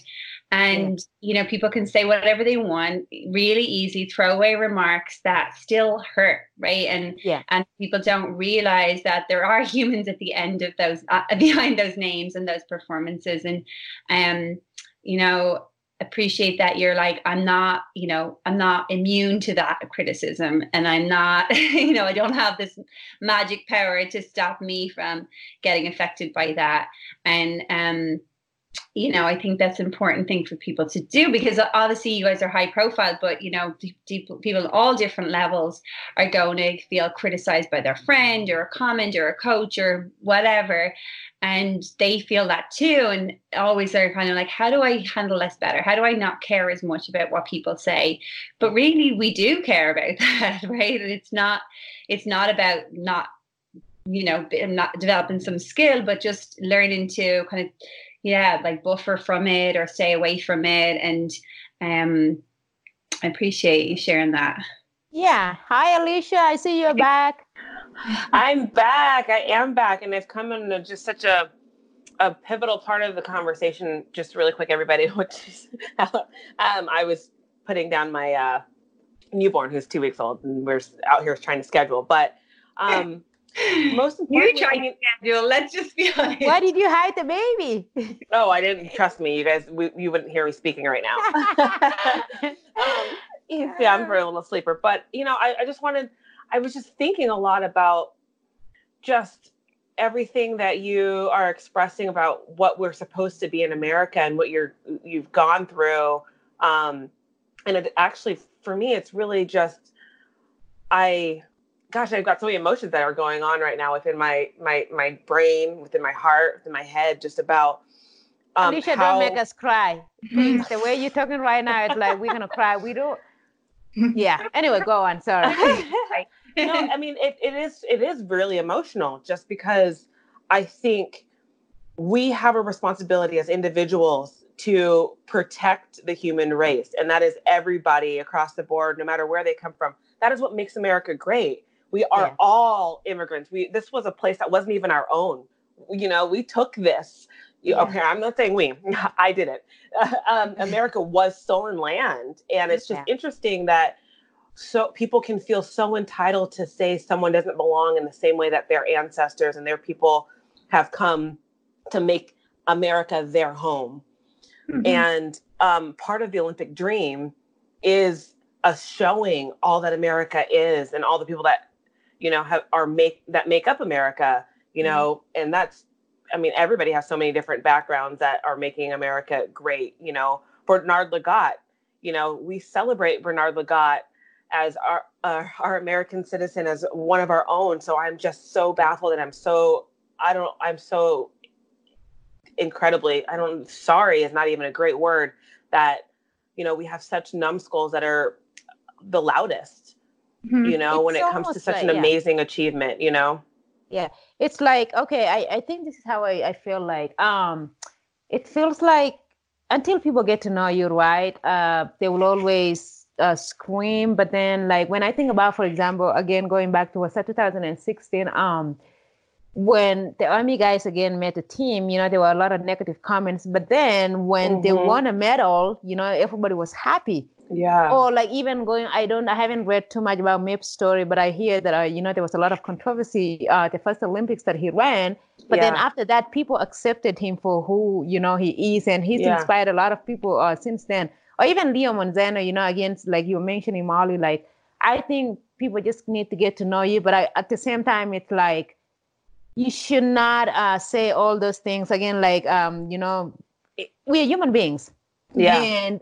and you know people can say whatever they want really easy throwaway remarks that still hurt right? And yeah. and people don't realize that there are <laughs> humans at the end of those uh, behind those names and those performances. And um you know appreciate that you're like i'm not you know i'm not immune to that criticism. And i'm not <laughs> you know i don't have this magic power to stop me from getting affected by that. And um you know, I think that's an important thing for people to do because obviously you guys are high profile, but you know, people at all different levels are going to feel criticized by their friend or a comment or a coach or whatever. And they feel that too. And always they're kind of like, how do I handle this better? How do I not care as much about what people say? But really, we do care about <laughs> that, right? It's not, it's not about not, you know, not developing some skill, but just learning to kind of yeah like buffer from it or stay away from it. And um i appreciate you sharing that. Yeah. Hi alysia. I see you're back. I'm back. I am back and i've come in just such a a pivotal part of the conversation just really quick everybody <laughs> which is um i was putting down my uh newborn who's two weeks old and we're out here trying to schedule. But um most <laughs> importantly, you tried to schedule. Let's just be honest. Why did you hide the baby? <laughs> oh, I didn't trust me. You guys, we, you wouldn't hear me speaking right now. <laughs> um, yeah, I'm a little sleeper, but you know, I, I just wanted. I was just thinking a lot about just everything that you are expressing about what we're supposed to be in America and what you're you've gone through. Um, and it actually, for me, it's really just I gosh, I've got so many emotions that are going on right now within my my my brain, within my heart, within my head, just about. Um, Alysia, how... don't make us cry. Please, the way you're talking right now, it's like we're gonna cry. We don't. <laughs> Yeah. Anyway, go on. Sorry. <laughs> no, I mean it, it is it is really emotional just because I think we have a responsibility as individuals to protect the human race, and that is everybody across the board, no matter where they come from. That is what makes America great. We are yeah. all immigrants. We this was a place that wasn't even our own. You know, we took this. You, yeah. Okay, I'm not saying we. <laughs> I did it. <laughs> um, America <laughs> was stolen land, and it's just yeah. interesting that so people can feel so entitled to say someone doesn't belong in the same way that their ancestors and their people have come to make America their home. Mm-hmm. And um, part of the Olympic dream is us showing all that America is and all the people that you know have are make that make up america you mm-hmm. know mm-hmm. and that's i mean everybody has so many different backgrounds that are making america great you know bernard lagat you know we celebrate bernard lagat as our uh, our american citizen as one of our own so i'm just so baffled and i'm so i don't i'm so incredibly i don't sorry is not even a great word that you know we have such numbskulls that are the loudest mm-hmm. you know, it's when it comes to such like, an amazing yeah. achievement, you know? Yeah. It's like, okay, I, I think this is how I, I feel like. Um, it feels like until people get to know you, right? Uh, they will always uh, scream. But then, like when I think about, for example, again going back to what's 2016, um, when the army guys again met the team, you know, there were a lot of negative comments. But then when mm-hmm. they won a medal, you know, everybody was happy yeah. Or like even going i don't i haven't read too much about meb's story but i hear that uh, you know there was a lot of controversy uh the first olympics that he ran. But yeah. then after that people accepted him for who you know he is and he's yeah. inspired a lot of people uh, since then. Or even leo manzano you know against like you were mentioning molly like i think people just need to get to know you but I, at the same time it's like you should not uh, say all those things. Again like um you know we're human beings. Yeah. And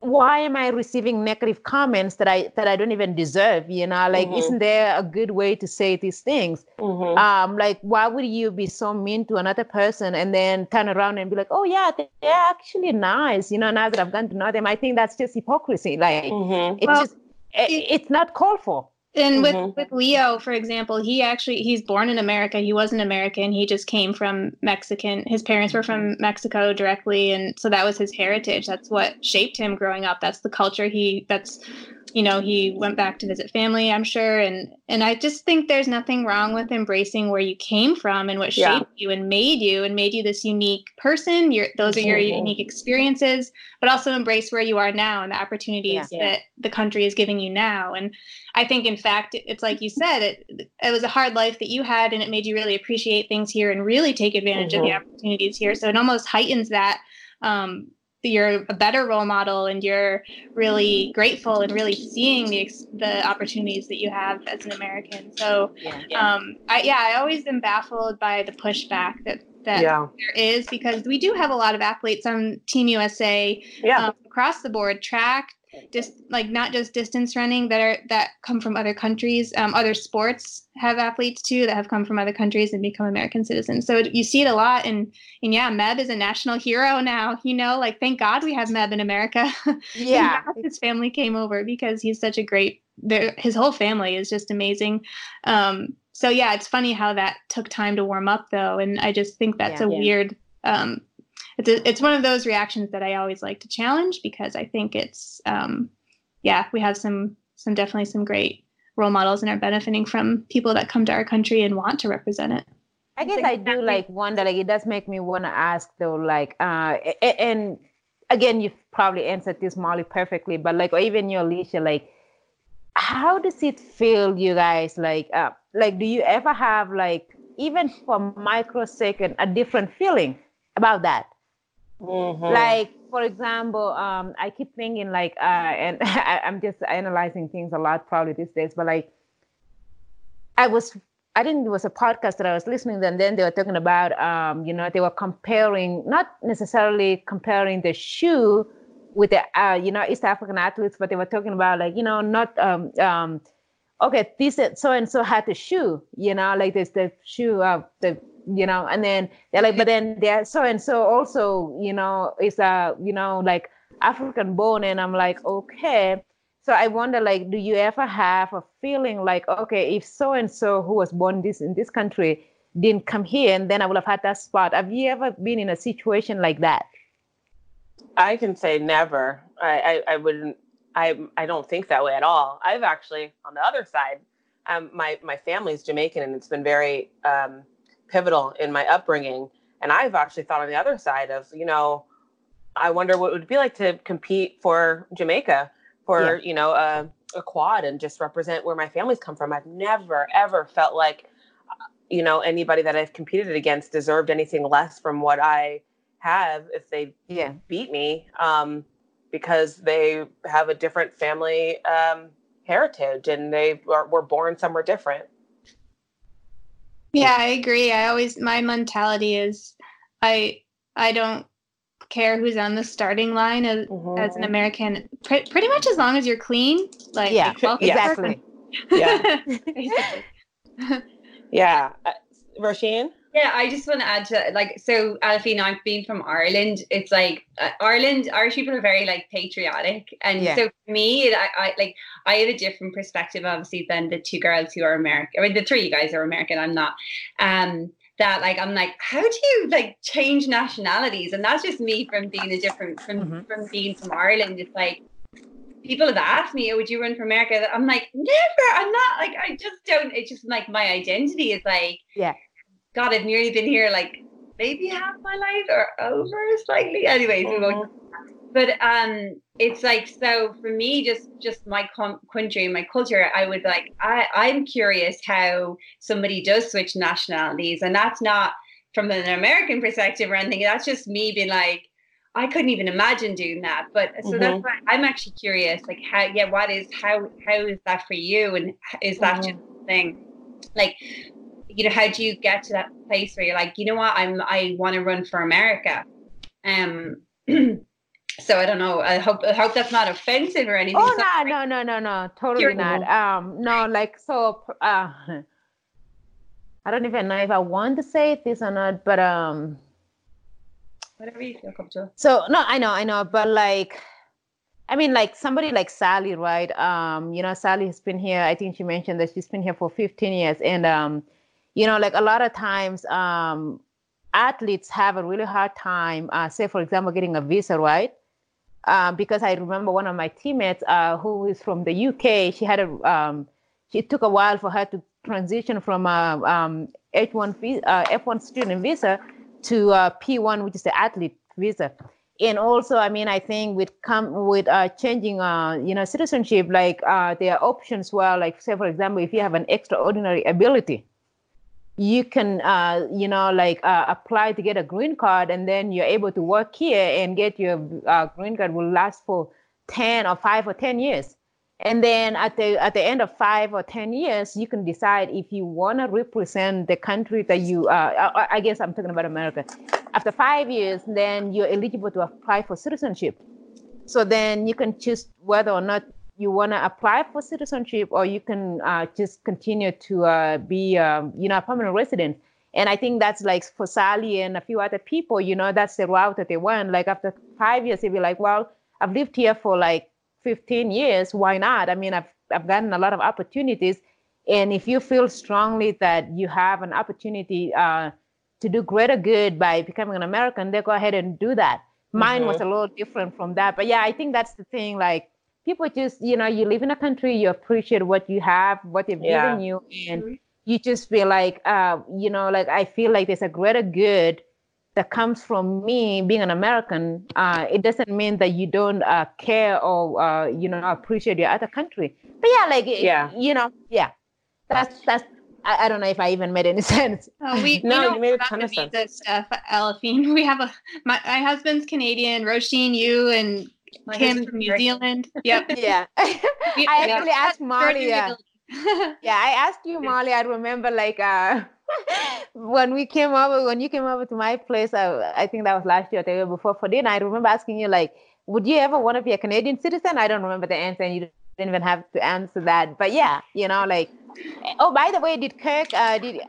why am I receiving negative comments that I that I don't even deserve? You know, like mm-hmm. isn't there a good way to say these things? Mm-hmm. Um, like why would you be so mean to another person and then turn around and be like, oh yeah, they're actually nice. You know, now that I've gotten to know them, I think that's just hypocrisy. Like mm-hmm. it's well, just it, it's not called for. And with, mm-hmm. with Leo, for example, he actually he's born in America. He wasn't American. He just came from Mexican. His parents were from Mexico directly, and so that was his heritage. That's what shaped him growing up. That's the culture he. That's you know he went back to visit family i'm sure and and i just think there's nothing wrong with embracing where you came from and what shaped yeah. you and made you and made you this unique person your those are your mm-hmm. unique experiences but also embrace where you are now and the opportunities yeah. that the country is giving you now and i think in fact it's like you said it it was a hard life that you had and it made you really appreciate things here and really take advantage mm-hmm. of the mm-hmm. opportunities here so it almost heightens that um, you're a better role model and you're really grateful and really seeing the the opportunities that you have as an American. So, yeah, yeah. um, I, yeah, I always am baffled by the pushback that that yeah. there is because we do have a lot of athletes on Team USA yeah. um, across the board, track, just like not just distance running that are that come from other countries um, other sports have athletes too that have come from other countries and become american citizens. So you see it a lot and and yeah meb is a national hero now you know like thank god we have meb in america. <laughs> Yeah. His family came over because he's such a great his whole family is just amazing. Um so yeah it's funny how that took time to warm up though and i just think that's yeah, a yeah. weird um it's a, it's one of those reactions that I always like to challenge because I think it's um, yeah we have some some definitely some great role models and are benefiting from people that come to our country and want to represent it. I guess I do like wonder like it does make me want to ask though like uh and again you've probably answered this Molly perfectly but like or even your Alysia like how does it feel you guys like uh like do you ever have like even for microsecond a different feeling about that Mm-hmm. Like for example, um, I keep thinking like, uh, and <laughs> I, am just analyzing things a lot probably these days, but like, I was, I think it was a podcast that I was listening to, and then they were talking about, um, you know, they were comparing, not necessarily comparing the shoe with the, uh, you know, East African athletes, but they were talking about like, you know, not, um, um, okay, this so and so had the shoe, you know, like there's the shoe of the you know, and then they're like, but then they're so and so also, you know, is a, you know, like African born. And I'm like, okay. So I wonder, like, do you ever have a feeling like, okay, if so and so who was born this in this country didn't come here, and then I would have had that spot. Have you ever been in a situation like that? I can say never. I, I, I wouldn't. I I don't think that way at all. I've actually on the other side. Um, my my family's Jamaican, and it's been very um, pivotal in my upbringing. And I've actually thought on the other side of, you know, I wonder what it would be like to compete for Jamaica for, yeah. you know, a, a quad and just represent where my family's come from. I've never, ever felt like, you know, anybody that I've competed against deserved anything less from what I have if they yeah. beat me um, because they have a different family um, heritage and they are, were born somewhere different. Yeah, I agree. I always my mentality is I I don't care who's on the starting line as, mm-hmm. as an American. Pre- pretty much as long as you're clean, like yeah, exactly. Yeah, <laughs> <laughs> <laughs> yeah. Uh, Roisin? Yeah, I just want to add to like so, Alfie. I've been from Ireland. It's like uh, Ireland. Irish people are very like patriotic, and yeah. so for me, I, I like I have a different perspective, obviously, than the two girls who are American. I mean, the three you guys are American. I'm not. Um, that like I'm like, how do you like change nationalities? And that's just me from being a different from mm-hmm. from being from Ireland. It's like people have asked me, oh, would you run for America? I'm like, never. I'm not like I just don't. It's just like my identity is like yeah God, I've nearly been here like maybe half my life or over slightly. Anyways, mm-hmm. but um, it's like so for me, just just my com- country, my culture. I would like I I'm curious how somebody does switch nationalities, and that's not from an American perspective or anything. That's just me being like. I couldn't even imagine doing that. But so mm-hmm. that's why I'm actually curious, like how, yeah, what is how how is that for you, and is that mm-hmm. just a thing? Like you know, how do you get to that place where you're like, you know what, I'm I want to run for America. Um <clears throat> so I don't know. I hope I hope that's not offensive or anything. Oh no, no, no, no, no, totally not. Um no, like so uh <laughs> I don't even know if I want to say this or not, but um whatever you feel comfortable. So no, I know, I know, but like I mean, like somebody like Sally, right? Um, you know, Sally has been here. I think she mentioned that she's been here for 15 years, and um, you know, like a lot of times, um, athletes have a really hard time, uh, say, for example, getting a visa, right? uh, because I remember one of my teammates uh, who is from the UK. She had a um, it took a while for her to transition from a um, H1 uh, F1 student visa to uh, P1, which is the athlete visa. And also, I mean, I think with come with uh, changing, uh, you know, citizenship, like uh, there are options where, like, say, for example, if you have an extraordinary ability, you can, uh, you know, like uh, apply to get a green card, and then you're able to work here and get your uh, green card will last for ten or five or ten years. And then at the at the end of five or ten years you can decide if you want to represent the country that you uh, I, I, guess i'm talking about america. After five years then you're eligible to apply for citizenship. So then you can choose whether or not you want to apply for citizenship or you can uh, just continue to uh, be um, you know a permanent resident and i think that's like for sally and a few other people you know that's the route that they went like after five years they'd be like well i've lived here for like 15 years, why not? I mean, I've, I've gotten a lot of opportunities. And if you feel strongly that you have an opportunity uh, to do greater good by becoming an American, then go ahead and do that. Mine mm-hmm. was a little different from that. But yeah, I think that's the thing. Like, people just, you know, you live in a country, you appreciate what you have, what they've yeah. given you. And mm-hmm. you just feel like, uh, you know, like I feel like there's a greater good that comes from me being an American, uh, it doesn't mean that you don't uh, care or uh, you know appreciate your other country. But yeah, like yeah, you know, yeah, that's that's. I, I don't know if I even made any <laughs> sense. Oh, we, no, we you made a ton of sense. Stuff, Aliphine. <laughs> We have a my, my husband's Canadian, Roisin, you and my Kim from New Zealand. <laughs> Yep. <laughs> yeah. I actually asked Molly. <laughs> yeah, I asked you, Molly. I remember like uh when we came over, when you came over to my place, I, I think that was last year or the year before for dinner. I remember asking you like, would you ever want to be a Canadian citizen? I don't remember the answer, and you didn't even have to answer that. But yeah, you know, like, oh, by the way, did Kirk, uh, did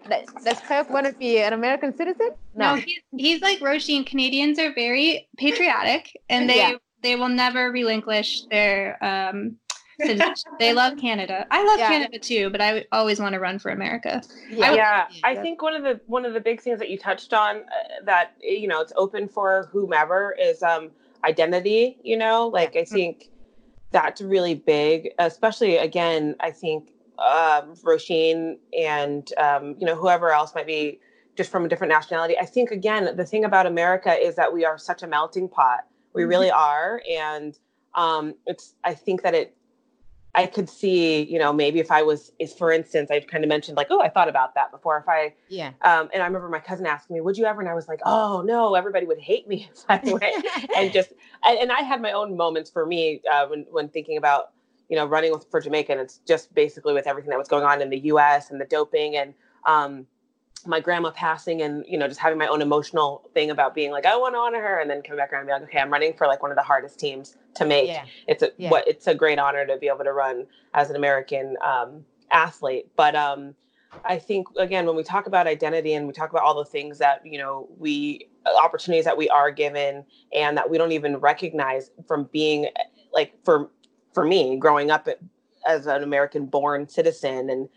does Kirk want to be an American citizen? No, no he's, he's like Roisin. Canadians are very patriotic, and they yeah. They will never relinquish their um <laughs> they love Canada. I love yeah. Canada too, but I always want to run for America. Yeah, I, yeah. I think one of the one of the big things that you touched on uh, that you know it's open for whomever is um identity. You know, like I think that's really big, especially again. I think um, Roisin and um, you know whoever else might be just from a different nationality. I think again the thing about America is that we are such a melting pot. We mm-hmm. really are, and um, it's. I think that it I could see, you know, maybe if I was, is for instance, I've kind of mentioned like, oh, I thought about that before. If I, yeah, um, and I remember my cousin asking me, "Would you ever?" And I was like, "Oh no, everybody would hate me <laughs> if I <laughs> went." and just, and, and, I had my own moments for me uh, when when thinking about, you know, running with for Jamaica. And it's just basically with everything that was going on in the U.S. and the doping and um, my grandma passing and you know just having my own emotional thing about being like I want to honor her and then coming back around and be like okay I'm running for like one of the hardest teams to make yeah. it's a yeah. what it's a great honor to be able to run as an American um, athlete but um, I think again when we talk about identity and we talk about all the things that you know we opportunities that we are given and that we don't even recognize from being like for for me growing up as an American born citizen and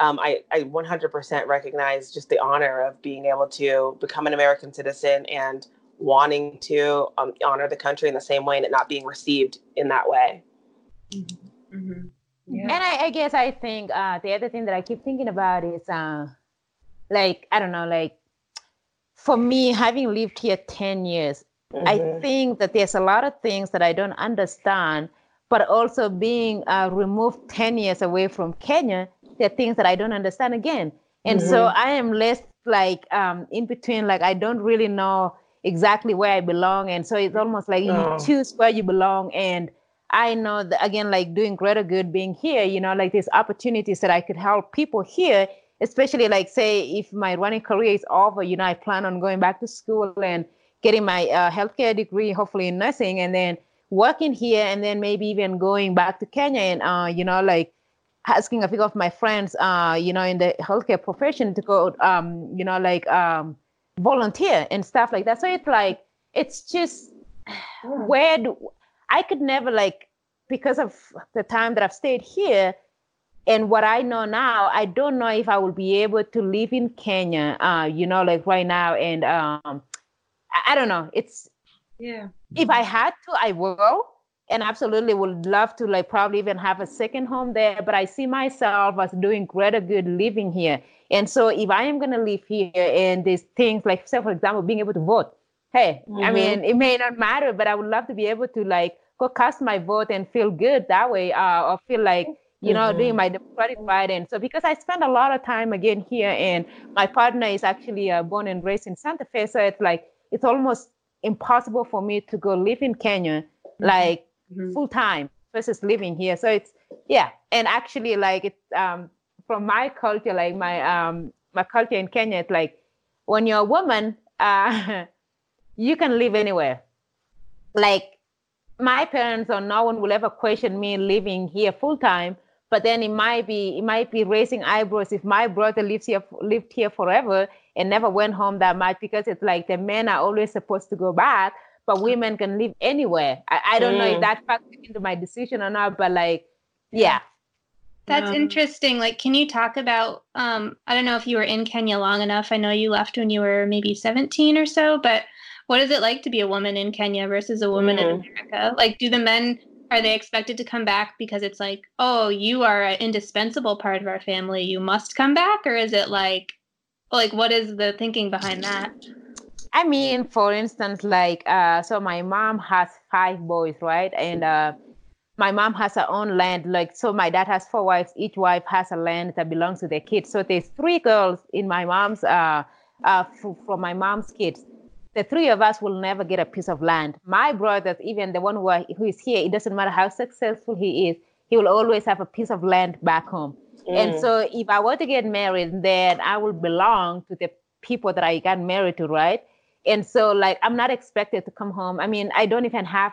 um, I, I 100% recognize just the honor of being able to become an American citizen and wanting to um, honor the country in the same way and it not being received in that way. Mm-hmm. Mm-hmm. Yeah. And I, I, guess I think uh, the other thing that I keep thinking about is uh, like, I don't know, like for me, having lived here 10 years, mm-hmm. I think that there's a lot of things that I don't understand, but also being uh, removed 10 years away from Kenya there are things that I don't understand again. And mm-hmm. so I am less like um, in between, like I don't really know exactly where I belong. And so it's almost like oh. you choose where you belong. And I know that again, like doing greater good being here, you know, like there's opportunities that I could help people here, especially like say if my running career is over, you know, I plan on going back to school and getting my uh, healthcare degree, hopefully in nursing, and then working here, and then maybe even going back to Kenya and uh, you know, like asking a few of my friends, uh, you know, in the healthcare profession to go, um, you know, like um, volunteer and stuff like that. So it's like, it's just where do I could never like because of the time that I've stayed here and what I know now, I don't know if I will be able to live in Kenya, uh, you know, like right now. And um, I, I don't know. It's Yeah. If I had to, I will. And absolutely would love to like probably even have a second home there. But I see myself as doing greater good living here. And so if I am gonna live here and these things like say for example, being able to vote, hey, mm-hmm. I mean it may not matter, but I would love to be able to like go cast my vote and feel good that way, uh, or feel like you know, mm-hmm. doing my democratic right. And so, because I spend a lot of time again here, and my partner is actually uh, born and raised in Santa Fe, so it's like it's almost impossible for me to go live in Kenya mm-hmm. like mm-hmm. full time versus living here. So it's yeah, and actually like it's um, from my culture, like my um, my culture in Kenya, it's like when you're a woman, uh, <laughs> you can live anywhere. Like my parents or no one will ever question me living here full time but then it might be it might be raising eyebrows if my brother lives here lived here forever and never went home that much because it's like the men are always supposed to go back but women can live anywhere. I, I don't mm. know if that factored into my decision or not but like yeah. That's um, interesting. Like can you talk about um i don't know if you were in kenya long enough. I know you left when you were maybe 17 or so but what is it like to be a woman in kenya versus a woman mm. in america? Like do the men are they expected to come back because it's like oh you are an indispensable part of our family you must come back? Or is it like like what is the thinking behind that i mean for instance like uh so my mom has five boys right and uh my mom has her own land like so my dad has four wives each wife has a land that belongs to their kids so there's three girls in my mom's uh uh f- from my mom's kids the three of us will never get a piece of land. My brothers, even the one who, are, who is here, it doesn't matter how successful he is, he will always have a piece of land back home. Mm. And so if I were to get married, then I will belong to the people that I got married to, right? And so, like, I'm not expected to come home. I mean, I don't even have,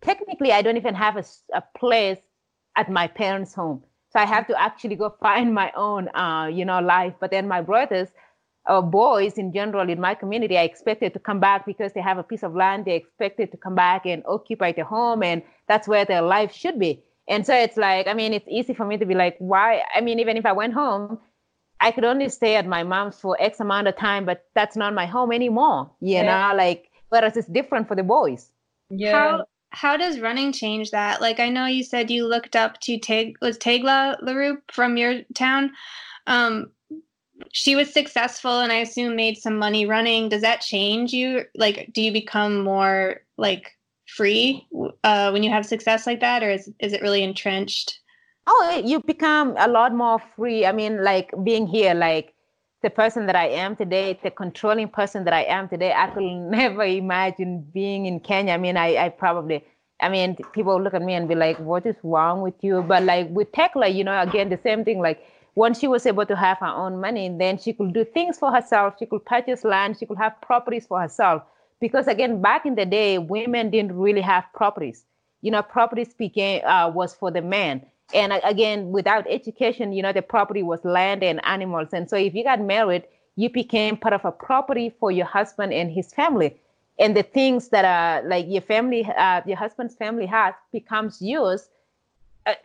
technically, I don't even have a, a place at my parents' home. So I have to actually go <laughs> find my own, uh, you know, life. But then my brothers, or boys in general in my community are expected to come back because they have a piece of land. They're expected to come back and occupy the home, and that's where their life should be. And so it's like, I mean, it's easy for me to be like, why? I mean, even if I went home, I could only stay at my mom's for X amount of time, but that's not my home anymore. You yeah. know, like whereas it's different for the boys. Yeah. How how does running change that? Like I know you said you looked up to Teg was Tegla Loroupe from your town. Um, she was successful and I assume made some money running. Does that change you? Like, do you become more like free uh, when you have success like that, or is is it really entrenched? Oh, you become a lot more free. I mean, like being here, like the person that I am today, the controlling person that I am today, I could <laughs> never imagine being in Kenya. I mean, I, I probably, I mean, people look at me and be like, what is wrong with you? But like with Tegla, you know, again, the same thing, like once she was able to have her own money, then she could do things for herself. She could purchase land. She could have properties for herself. Because again, back in the day, women didn't really have properties. You know, properties became uh, was for the men. And again, without education, you know, the property was land and animals. And so if you got married, you became part of a property for your husband and his family. And the things that are like your family, uh, your husband's family has becomes yours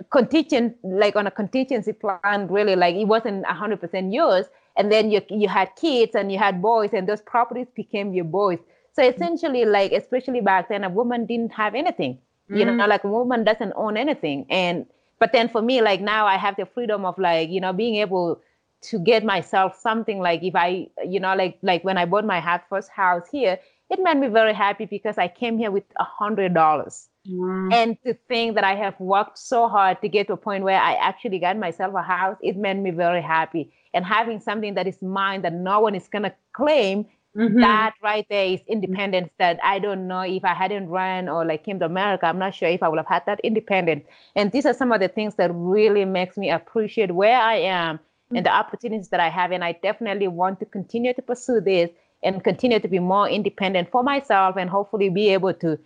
contingent, like on a contingency plan, really, like it wasn't 100% yours. And then you, you had kids and you had boys, and those properties became your boys. So essentially, like, especially back then, a woman didn't have anything. You know, mm. like a woman doesn't own anything. And, but then for me, like now I have the freedom of like, you know, being able to get myself something like if I, you know, like, like when I bought my first house here, it made me very happy because I came here with a hundred dollars Mm. And to think that I have worked so hard to get to a point where I actually got myself a house, it made me very happy. And having something that is mine that no one is going to claim, mm-hmm. that right there is independence that I don't know if I hadn't run or like came to America, I'm not sure if I would have had that independence. And these are some of the things that really makes me appreciate where I am mm-hmm. and the opportunities that I have. And I definitely want to continue to pursue this and continue to be more independent for myself and hopefully be able to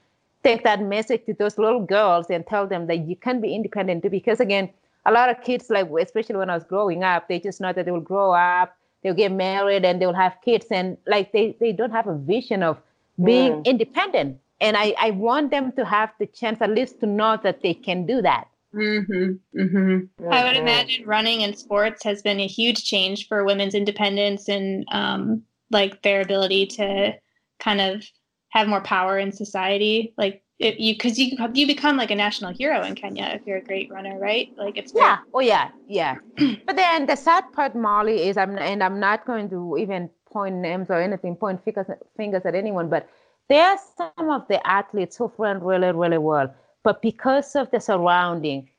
take that message to those little girls and tell them that you can be independent too. Because again, a lot of kids, like especially when I was growing up, they just know that they will grow up, they'll get married, and they'll have kids, and like they they don't have a vision of being mm. independent. And I I want them to have the chance at least to know that they can do that. Mm-hmm. Mm-hmm. I would imagine running in sports has been a huge change for women's independence and um, like their ability to kind of have more power in society. Like if you because you you become like a national hero in Kenya if you're a great runner, right? Like it's yeah, oh yeah, yeah. <clears throat> but then the sad part, Molly, is I'm and I'm not going to even point names or anything, point fingers fingers at anyone, but there are some of the athletes who run really really well, but because of the surrounding,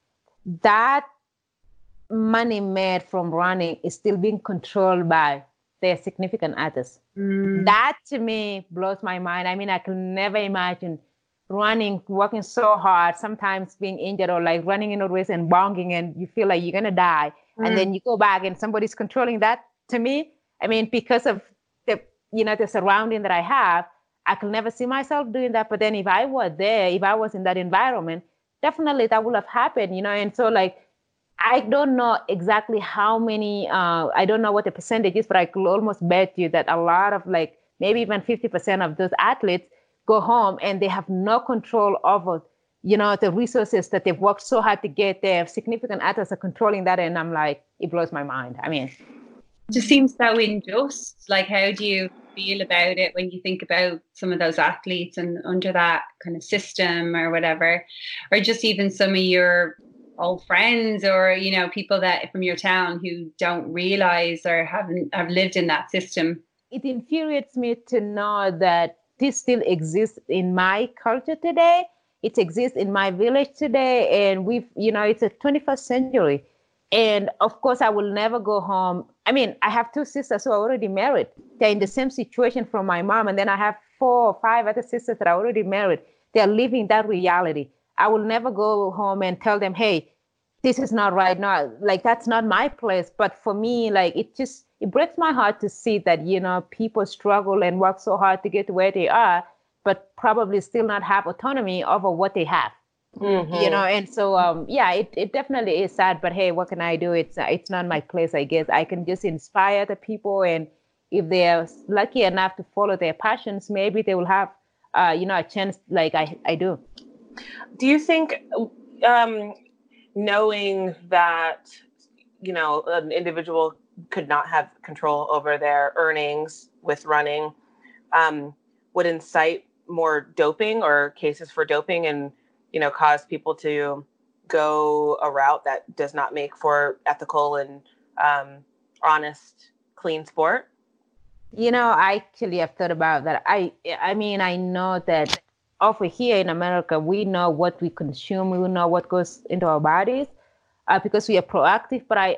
that money made from running is still being controlled by their significant others. Mm. That to me blows my mind. I mean, I can never imagine running, working so hard, sometimes being injured or like running in a race and bonging and you feel like you're gonna die. Mm. And then you go back and somebody's controlling that to me. I mean, because of the you know, the surrounding that I have, I could never see myself doing that. But then if I was there, if I was in that environment, definitely that would have happened, you know. And so like I don't know exactly how many uh, I don't know what the percentage is, but I could almost bet you that a lot of like maybe even 50% of those athletes go home and they have no control over you know the resources that they've worked so hard to get. Their significant others are controlling that and i'm like it blows my mind. I mean it just seems so unjust like how do you feel about it when you think about some of those athletes and under that kind of system or whatever? Or just even some of your old friends or you know people that from your town who don't realize or haven't have lived in that system? It infuriates me to know that this still exists in my culture today. It exists in my village today, and we've, you know, it's a 21st century. And of course, I will never go home. I mean, I have two sisters who are already married. They're in the same situation from my mom, and then I have four or five other sisters that are already married. They're living that reality. I will never go home and tell them, "Hey, this is not right now." Like that's not my place. But for me, like it just it breaks my heart to see that you know people struggle and work so hard to get to where they are but probably still not have autonomy over what they have. Mm-hmm. you know and so um, yeah it, it definitely is sad but hey what can i do? It's it's not my place i guess. I can just inspire the people and if they're lucky enough to follow their passions maybe they will have uh, you know a chance like i, I do. Do you think um, knowing that you know an individual could not have control over their earnings with running um, would incite more doping or cases for doping and you know cause people to go a route that does not make for ethical and um, honest clean sport. You know i actually have thought about that. I i mean i know that over here in america we know what we consume we know what goes into our bodies uh, because we are proactive but i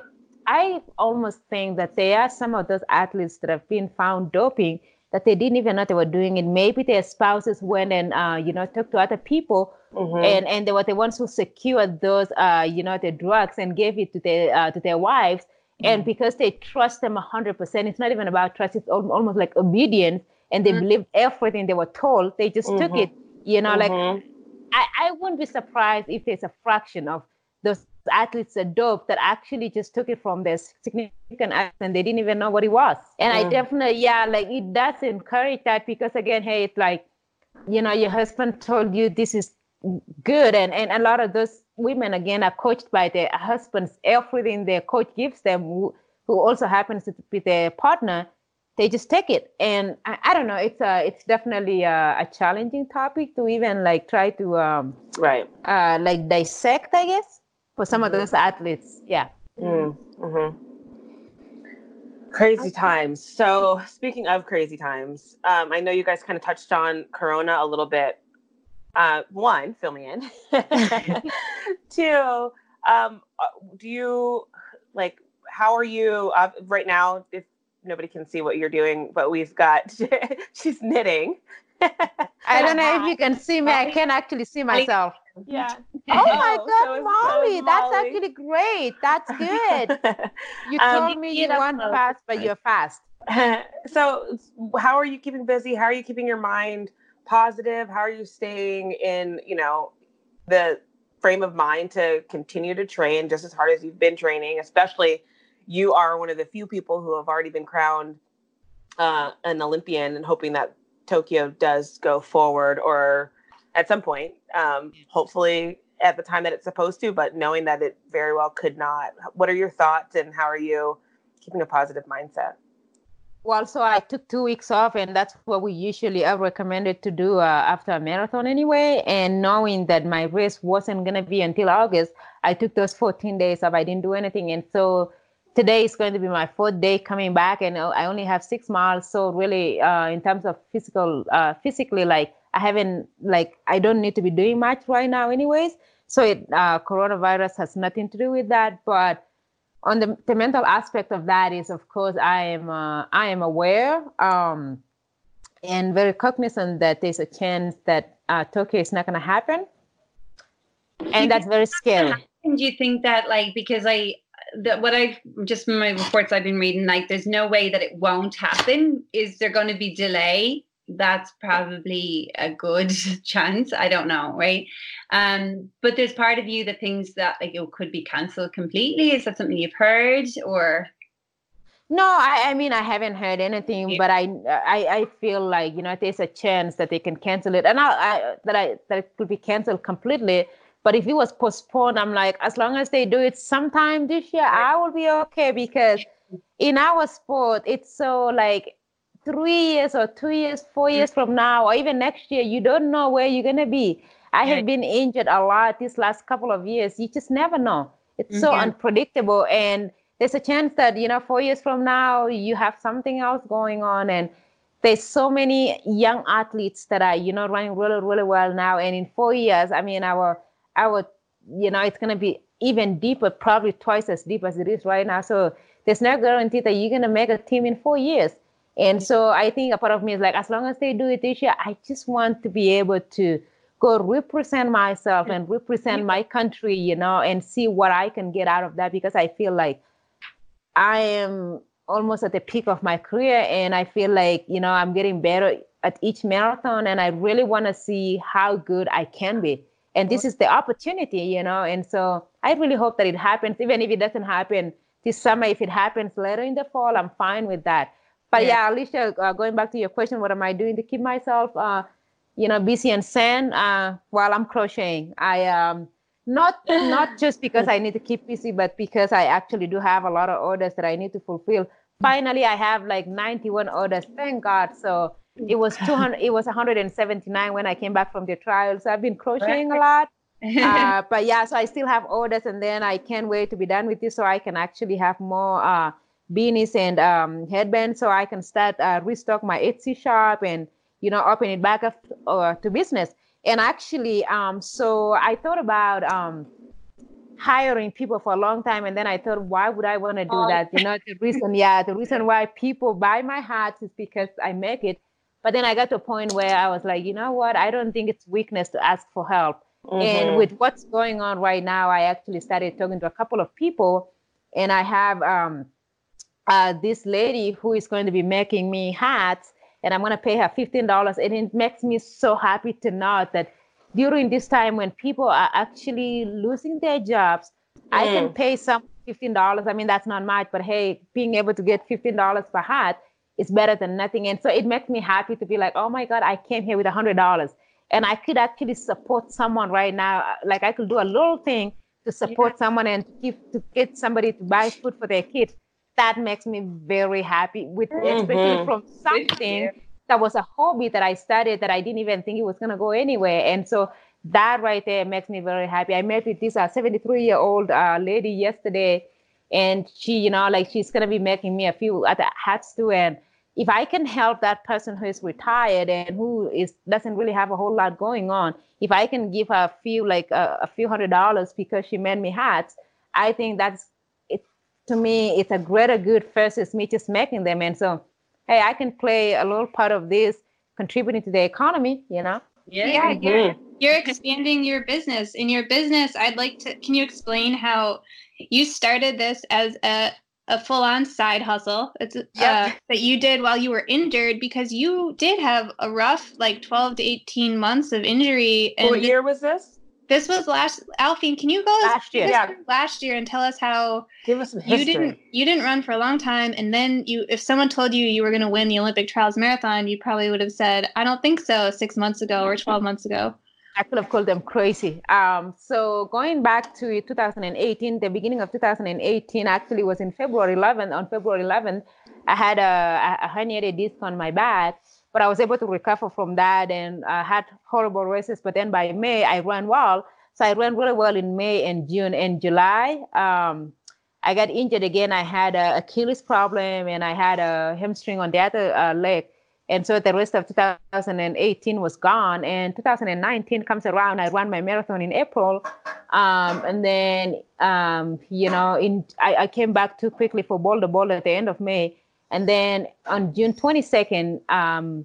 I almost think that there are some of those athletes that have been found doping that they didn't even know they were doing it. Maybe their spouses went and uh, you know talked to other people, mm-hmm. and and they were the ones who secured those uh, you know the drugs and gave it to their uh, to their wives. Mm-hmm. And because they trust them hundred percent, it's not even about trust. It's almost like obedience, and they mm-hmm. believed everything they were told. They just took it. You know, like mm-hmm. I, I wouldn't be surprised if there's a fraction of those athletes are dope that actually just took it from their significant and they didn't even know what it was. And mm. I definitely, yeah, like it does encourage that because again, hey, it's like, you know, your husband told you this is good. And, and a lot of those women, again, are coached by their husbands. Everything their coach gives them, who, who also happens to be their partner, they just take it. And I, I don't know, it's a, it's definitely a, a, challenging topic to even like try to, um, right. Uh, like dissect, I guess for some of those athletes. Yeah. Mm, hmm Crazy times. So, speaking of crazy times, um, I know you guys kind of touched on Corona a little bit. Uh, one, fill me in. <laughs> <laughs> Two, um, uh, do you like? How are you uh, right now? If nobody can see what you're doing, but we've got <laughs> she's knitting. I don't know if you can see me. I can actually see myself. Yeah. Oh my <laughs> God, so Molly, so that's Molly. actually great. That's <laughs> good. You um, told um, me you weren't fast, but you're fast. <laughs> so, how are you keeping busy? How are you keeping your mind positive? How are you staying in, you know, the frame of mind to continue to train just as hard as you've been training? Especially, you are one of the few people who have already been crowned uh, an Olympian, and hoping that Tokyo does go forward or at some point, um, hopefully at the time that it's supposed to, but knowing that it very well could not. What are your thoughts and how are you keeping a positive mindset? well, so I took two weeks off, and that's what we usually are recommended to do uh, after a marathon anyway. And knowing that my race wasn't going to be until August, I took those 14 days off. I didn't do anything. And so today is going to be my fourth day coming back, and I only have six miles. So, really, uh, in terms of physical, uh, physically, like I haven't, like, I don't need to be doing much right now, anyways. So, it, uh, coronavirus has nothing to do with that. But on the, the mental aspect of that is of course i am uh, i am aware um, and very cognizant that there's a chance that uh, tokyo is not going to happen and that's very scary And do you think that like because i that what i've just my reports i've been reading like there's no way that it won't happen is there going to be delay that's probably a good <laughs> chance. I don't know, right? Um, but there's part of you that thinks that like it could be cancelled completely. Is that something you've heard or? No, I, I mean I haven't heard anything, yeah. but I, I I feel like you know there's a chance that they can cancel it, and I, I that I that it could be canceled completely. But if it was postponed, I'm like, as long as they do it sometime this year. I will be okay because in our sport, it's so like three years or two years, four mm. years from now, or even next year, you don't know where you're gonna be. I have been injured a lot these last couple of years. You just never know. It's so mm-hmm. unpredictable, and there's a chance that you know four years from now you have something else going on, and there's so many young athletes that are you know running really really well now, and in four years, I mean our our you know it's gonna be even deeper, probably twice as deep as it is right now. So there's no guarantee that you're gonna make a team in four years. And so I think a part of me is like, as long as they do it this year, I just want to be able to go represent myself and represent my country, you know, and see what I can get out of that because I feel like I am almost at the peak of my career and I feel like, you know, I'm getting better at each marathon and I really want to see how good I can be. And this is the opportunity, you know, and so I really hope that it happens, even if it doesn't happen this summer, if it happens later in the fall, I'm fine with that but yeah, yeah Alysia, uh, going back to your question, what am I doing to keep myself, uh, you know, busy and sane uh, while I'm crocheting? I um, not not <laughs> just because I need to keep busy, but because I actually do have a lot of orders that I need to fulfill. Finally, I have like 91 orders. Thank God. So it was 200. It was 179 when I came back from the trial. So I've been crocheting a lot. <laughs> uh, but yeah, so I still have orders, and then I can't wait to be done with this, so I can actually have more uh, beanies and um, headbands so I can start uh, restock my Etsy shop and you know open it back up uh, to business. And actually, um, so I thought about um, hiring people for a long time, and then I thought, why would I want to do oh. that? You know, the reason, yeah, the reason why people buy my hats is because I make it. But then I got to a point where I was like, you know what? I don't think it's weakness to ask for help. Mm-hmm. And with what's going on right now, I actually started talking to a couple of people, and I have um, uh, this lady who is going to be making me hats, and I'm going to pay her $15. And it makes me so happy to know that during this time when people are actually losing their jobs, mm. I can pay some $15. I mean, that's not much, but hey, being able to get $15 per hat is better than nothing. And so it makes me happy to be like, oh my God, I came here with $100 and I could actually support someone right now. Like I could do a little thing to support yeah. someone and give to get somebody to buy food for their kids that makes me very happy with mm-hmm. especially from something that was a hobby that I started that I didn't even think it was gonna go anywhere. And so that right there makes me very happy. I met with this uh, 73 year old uh, lady yesterday, and she, you know, like she's gonna be making me a few other hats too. And if I can help that person who is retired and who is doesn't really have a whole lot going on, if I can give her a few like uh, a few hundred dollars because she made me hats, I think that's to me it's a greater good versus me just making them. And so hey i can play a little part of this contributing to the economy you know? Yeah, yeah mm-hmm. you're, you're expanding your business. In your business i'd like to can you explain how you started this as a a full-on side hustle? It's uh, yep. uh, that you did while you were injured because you did have a rough like 12 to 18 months of injury and what year was this this was last Aliphine. Can you go last year? Yeah. last year and tell us how give us some history. You didn't you didn't run for a long time, and then you if someone told you you were going to win the Olympic trials marathon, you probably would have said, "I don't think so." Six months ago or twelve months ago. I could have called them crazy. Um, so going back to 2018, the beginning of 2018 actually was in February 11th. On February 11th, I had a, a herniated disc on my back, but I was able to recover from that and I had horrible races. But then by May, I ran well. So I ran really well in May and June and July. Um, I got injured again. I had a Achilles problem and I had a hamstring on the other uh, leg. And so the rest of 2018 was gone. And 2019 comes around. I ran my marathon in April. Um, and then, um, you know, in I, I, came back too quickly for Bolder Boulder at the end of May. And then on June 22nd, um,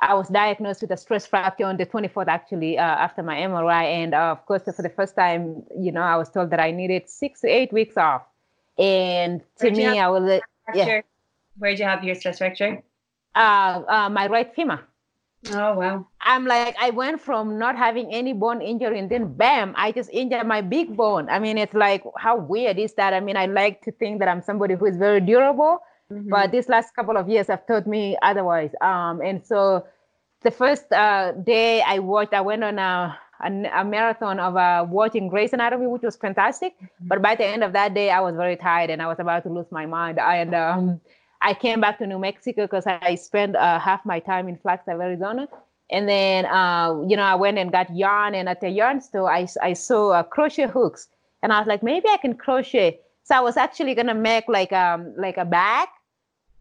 I was diagnosed with a stress fracture on the 24th, actually, uh, after my MRI. And uh, of course, for the first time, you know, I was told that I needed six to eight weeks off. And to Where'd me, I was, yeah. Where'd you have your stress fracture? Uh, uh, my right femur. Oh wow! I'm like I went from not having any bone injury and then bam, I just injured my big bone. I mean, it's like how weird is that? I mean, I like to think that I'm somebody who is very durable, mm-hmm. but these last couple of years have taught me otherwise. Um, and so the first uh, day I watched, I went on a a, a marathon of uh, watching Grey's Anatomy, which was fantastic. Mm-hmm. But by the end of that day, I was very tired and I was about to lose my mind. And um, I came back to New Mexico because I spent uh, half my time in Flagstaff, Arizona. And then, uh, you know, I went and got yarn. And at the yarn store, I, I saw uh, crochet hooks. And I was like, maybe I can crochet. So I was actually going to make like, um, like a bag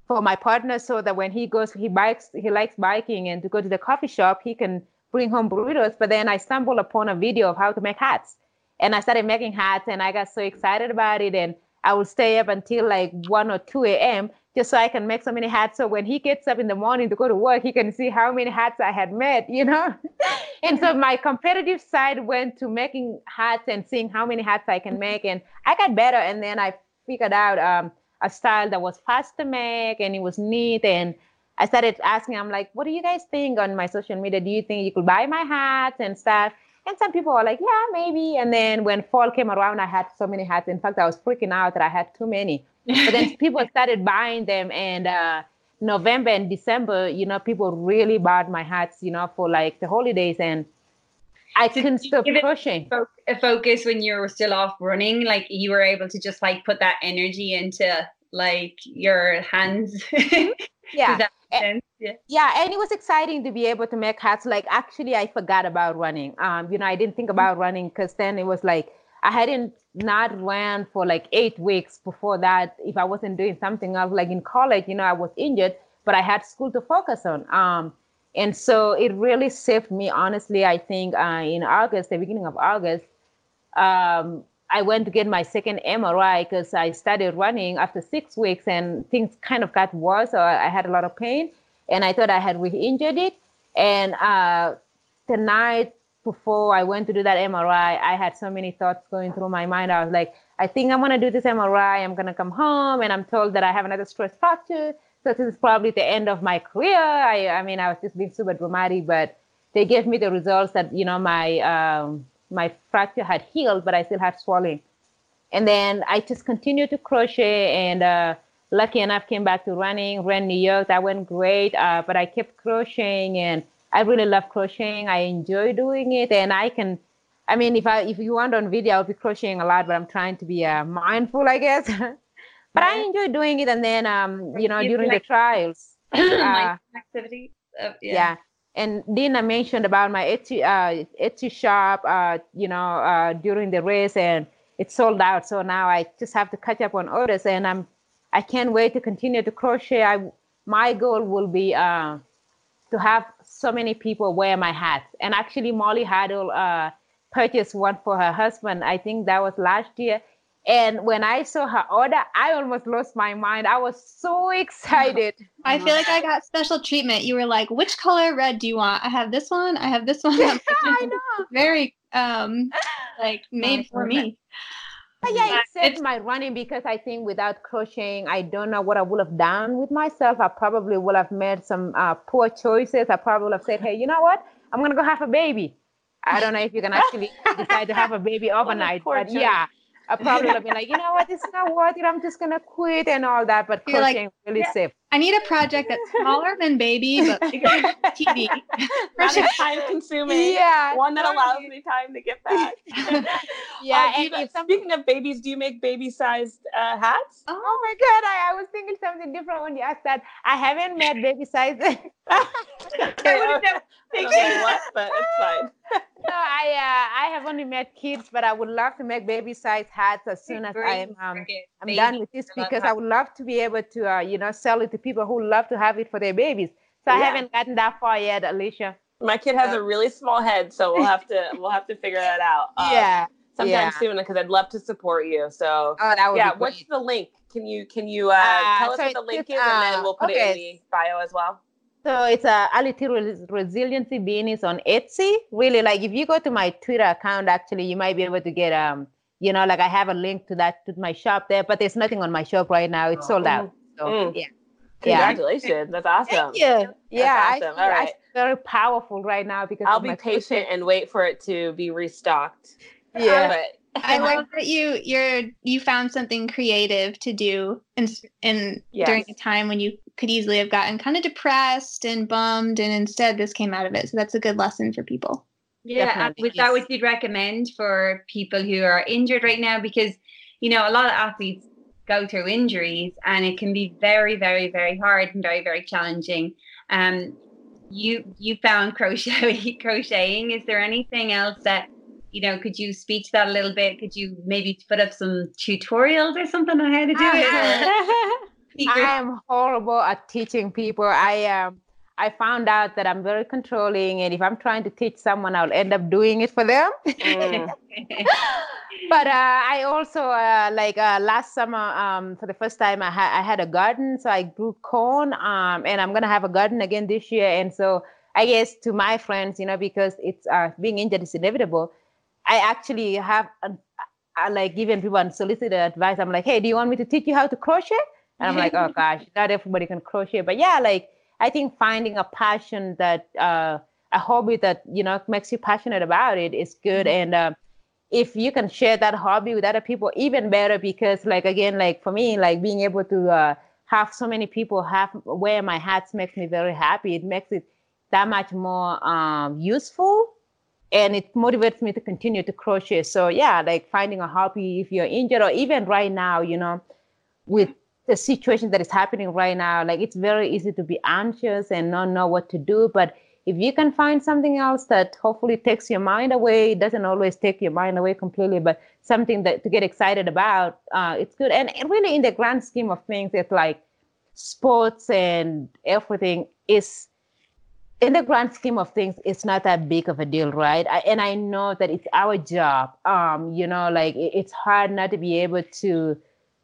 for my partner so that when he goes, he bikes, he likes biking and to go to the coffee shop, he can bring home burritos. But then I stumbled upon a video of how to make hats. And I started making hats and I got so excited about it. And I would stay up until like 1 or 2 a.m. just so I can make so many hats. So when he gets up in the morning to go to work, he can see how many hats I had made, you know? <laughs> and so my competitive side went to making hats and seeing how many hats I can make. And I got better. And then I figured out um, a style that was fast to make and it was neat. And I started asking, I'm like, what do you guys think on my social media? Do you think you could buy my hats and stuff? And some people were like, yeah, maybe. And then when fall came around, I had so many hats. In fact, I was freaking out that I had too many. But then <laughs> people started buying them. And uh, November and December, you know, people really bought my hats, you know, for like the holidays. And I couldn't stop pushing. A focus when you were still off running, like you were able to just like put that energy into like your hands. <laughs> yeah yeah. yeah and it was exciting to be able to make hats like actually i forgot about running um you know i didn't think mm-hmm. about running because then it was like i hadn't not ran for like eight weeks before that if i wasn't doing something else like in college you know i was injured but i had school to focus on um and so it really saved me honestly i think uh, in august the beginning of august um I went to get my second MRI because I started running after six weeks and things kind of got worse. So I had a lot of pain and I thought I had re-injured it. And uh, the night before I went to do that MRI, I had so many thoughts going through my mind. I was like, I think I'm gonna do this MRI. I'm gonna come home, and I'm told that I have another stress fracture. So this is probably the end of my career. I, I mean, I was just being super dramatic, but they gave me the results that you know my um, my fracture had healed, but I still had swelling. And then I just continued to crochet and uh, lucky enough came back to running, ran New York. That went great. Uh, but I kept crocheting and I really love crocheting. I enjoy doing it. And I can, I mean, if I, if you want on video, I'll be crocheting a lot, but I'm trying to be uh, mindful, I guess. <laughs> but I enjoy doing it. And then, um, you know, during like, the trials, <clears throat> uh, activity. yeah. yeah and Dina mentioned about my Etsy, uh, Etsy shop, uh, you know, uh, during the race, and it sold out. So now I just have to catch up on orders, and I'm, I can't wait to continue to crochet. I, my goal will be uh, to have so many people wear my hats. And actually, Molly Huddle uh, purchased one for her husband. I think that was last year, and when I saw her order, I almost lost my mind. I was so excited. <laughs> I feel like I got special treatment. You were like, which color red do you want? I have this one. I have this one. <laughs> I know. <laughs> Very um like made for me. But yeah, it saved my running because I think without crocheting, I don't know what I would have done with myself. I probably would have made some uh, poor choices. I probably would have said, hey, you know what? I'm going to go have a baby. I don't know if you can actually decide to have a baby overnight, but yeah I probably have been like, you know what, it's not worth it. I'm just gonna quit and all that. But You're crocheting like, really yeah, safe. I need a project that's smaller than baby, but <laughs> bigger than TV. Not time consuming. Yeah. One that allows me time to get back. <laughs> yeah. Uh, and speaking of babies, do you make baby sized uh, hats? Oh. oh my god, I, I was thinking something different when you asked that. I haven't made baby sized. <laughs> okay, I thinking what, but it's fine. no, I uh, I have only met kids, but I would love to make baby size hats as soon as I'm um, I'm done with this because I would love to be able to uh, you know sell it to people who love to have it for their babies. So yeah. I haven't gotten that far yet, Alysia. My kid has a really small head, so we'll have to we'll have to figure that out. Um, <laughs> yeah. Sometime yeah. soon because I'd love to support you. So oh, yeah. What's the link? Can you can you uh, uh tell us what the link is, and then we'll put okay. it in the bio as well. So it's a Aliti Resiliency Beanies on Etsy. Really, like if you go to my Twitter account, actually, you might be able to get um, you know, like I have a link to that to my shop there, but there's nothing on my shop right now. It's sold out. So mm. yeah. Congratulations. That's awesome. Thank you. Yeah. Awesome. I, All right. very powerful right now because I'll be patient and wait for it to be restocked. Yeah. But I love that you you're you found something creative to do in in yes. during a time when you could easily have gotten kind of depressed and bummed, and instead this came out of it. So that's a good lesson for people. Yeah, was that what you'd recommend for people who are injured right now? Because you know a lot of athletes go through injuries, and it can be very, very, very hard and very, very challenging. Um, you you found <laughs> crochet crocheting. Is there anything else that you know, could you speak to that a little bit? Could you maybe put up some tutorials or something on how to do it? <laughs> I am horrible at teaching people. I um I found out that I'm very controlling, and if I'm trying to teach someone, I'll end up doing it for them. Mm. <laughs> but uh, I also uh, like uh, last summer um, for the first time I, ha- I had a garden, so I grew corn, um, and I'm gonna have a garden again this year. And so I guess to my friends, you know, because it's uh, being injured is inevitable. I actually have I like giving people unsolicited advice. I'm like, hey, do you want me to teach you how to crochet? And I'm like, oh <laughs> gosh, not everybody can crochet. But yeah, like I think finding a passion that uh, a hobby that you know makes you passionate about it is good. Mm-hmm. And uh, if you can share that hobby with other people, even better. Because like again, like for me, like being able to uh, have so many people have wear my hats makes me very happy. It makes it that much more um, useful and it motivates me to continue to crochet so yeah like finding a hobby if you're injured or even right now you know with the situation that is happening right now like it's very easy to be anxious and not know what to do but if you can find something else that hopefully takes your mind away it doesn't always take your mind away completely but something that to get excited about uh, it's good and really in the grand scheme of things it's like sports and everything is in the grand scheme of things, it's not that big of a deal, right? I, and I know that it's our job. Um, you know, like it, it's hard not to be able to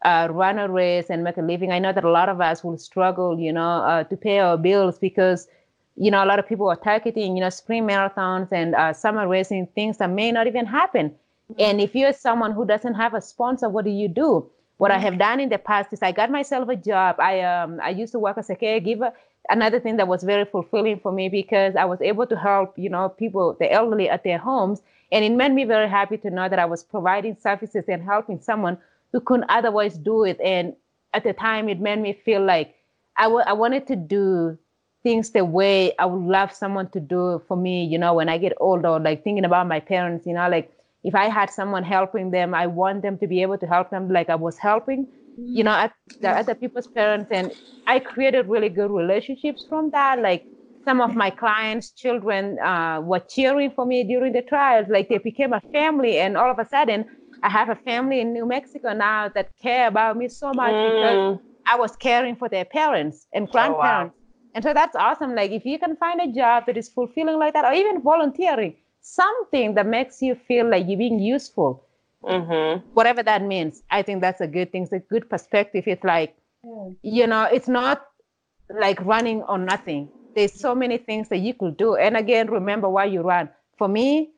uh, run a race and make a living. I know that a lot of us will struggle, you know, uh, to pay our bills because, you know, a lot of people are targeting, you know, spring marathons and uh, summer racing things that may not even happen. Mm-hmm. And if you're someone who doesn't have a sponsor, what do you do? What I mm-hmm. have done in the past is I got myself a job. I um I used to work as a caregiver another thing that was very fulfilling for me because I was able to help, you know, people, the elderly at their homes. And it made me very happy to know that I was providing services and helping someone who couldn't otherwise do it. And at the time, it made me feel like I, w- I wanted to do things the way I would love someone to do for me, you know, when I get older, like thinking about my parents, you know, like if I had someone helping them, I want them to be able to help them like I was helping you know, at the other people's parents. And I created really good relationships from that. Like some of my clients' children uh, were cheering for me during the trials. Like they became a family. And all of a sudden, I have a family in New Mexico now that care about me so much mm. because I was caring for their parents and grandparents. Oh, wow. And so that's awesome. Like if you can find a job that is fulfilling like that, or even volunteering, something that makes you feel like you're being useful Mm-hmm. Whatever that means, I think that's a good thing. It's a good perspective. It's like, mm. you know, it's not like running on nothing. There's so many things that you could do. And again, remember why you run. For me,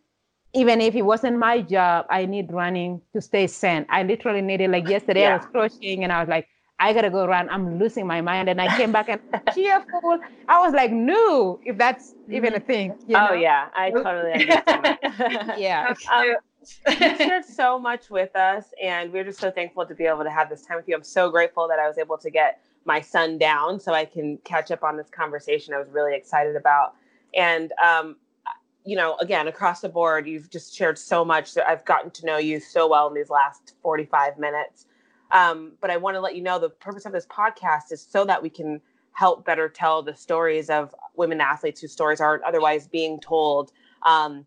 even if it wasn't my job, I need running to stay sane. I literally needed like yesterday yeah. I was crocheting and I was like, I gotta go run. I'm losing my mind. And I came back and <laughs> cheerful. I was like, no, if that's even a thing. oh know? yeah, I totally understand. <laughs> yeah. <laughs> Um, you shared so much with us, and we're just so thankful to be able to have this time with you. I'm so grateful that I was able to get my son down so I can catch up on this conversation. I was really excited about, and um, you know, again, across the board, you've just shared so much. That I've gotten to know you so well in these last 45 minutes. Um, but I want to let you know the purpose of this podcast is so that we can help better tell the stories of women athletes whose stories aren't otherwise being told. Um,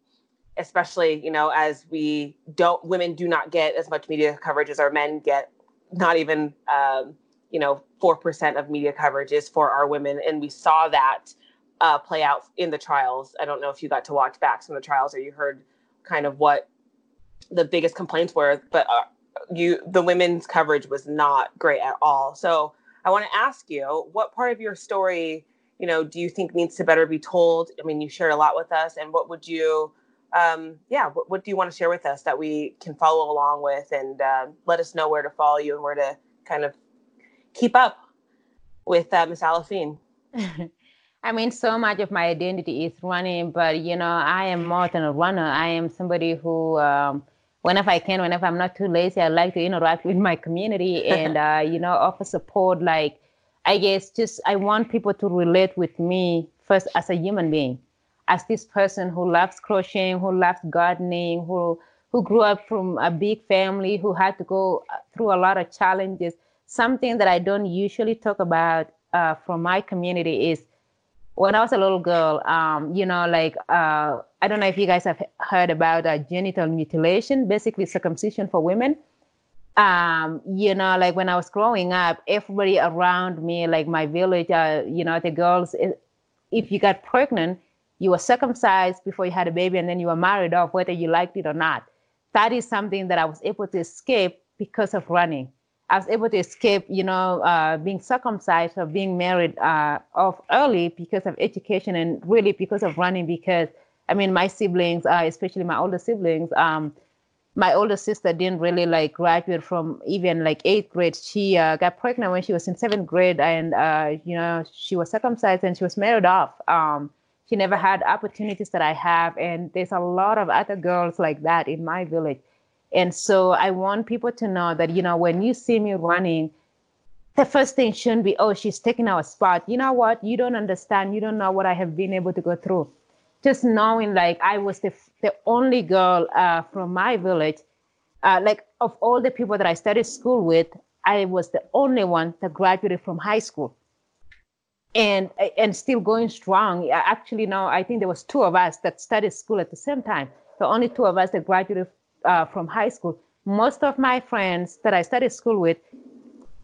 especially, you know, as we don't, women do not get as much media coverage as our men get. Not even, um, you know, four percent of media coverage is for our women, and we saw that uh, play out in the trials. I don't know if you got to watch back some of the trials or you heard kind of what the biggest complaints were, but uh, you the women's coverage was not great at all. So I want to ask you, what part of your story, you know, do you think needs to better be told? I mean, you shared a lot with us, and what would you, um, yeah, what, what do you want to share with us that we can follow along with, and uh, let us know where to follow you and where to kind of keep up with uh, Miss Aliphine? <laughs> I mean, so much of my identity is running, but you know, I am more than a runner. I am somebody who, um, whenever I can, whenever I'm not too lazy, I like to interact with my community <laughs> and, uh, you know, offer support. Like, I guess just I want people to relate with me first as a human being, as this person who loves crocheting, who loves gardening, who who grew up from a big family, who had to go uh, through a lot of challenges. Something that I don't usually talk about uh, from my community is when I was a little girl, um, you know, like uh, I don't know if you guys have heard about uh, genital mutilation, basically circumcision for women. Um, you know, like when I was growing up, everybody around me, like my village, uh, you know, the girls, if you got pregnant, you were circumcised before you had a baby, and then you were married off, whether you liked it or not. That is something that I was able to escape because of running. I was able to escape, you know, uh, being circumcised or being married uh, off early because of education and really because of running. Because I mean, my siblings, uh, especially my older siblings, um, my older sister didn't really like graduate from even like eighth grade. She uh, got pregnant when she was in seventh grade, and uh, you know, she was circumcised and she was married off. Um, she never had opportunities that I have, and there's a lot of other girls like that in my village and so I want people to know that, you know, when you see me running, the first thing shouldn't be, oh, she's taking our spot. You know what? You don't understand. You don't know what I have been able to go through. Just knowing like I was the, the only girl uh, from my village, uh, like of all the people that I studied school with, I was the only one that graduated from high school and and still going strong. Actually, no, I think there was two of us that studied school at the same time. The only two of us that graduated uh, from high school, most of my friends that I studied school with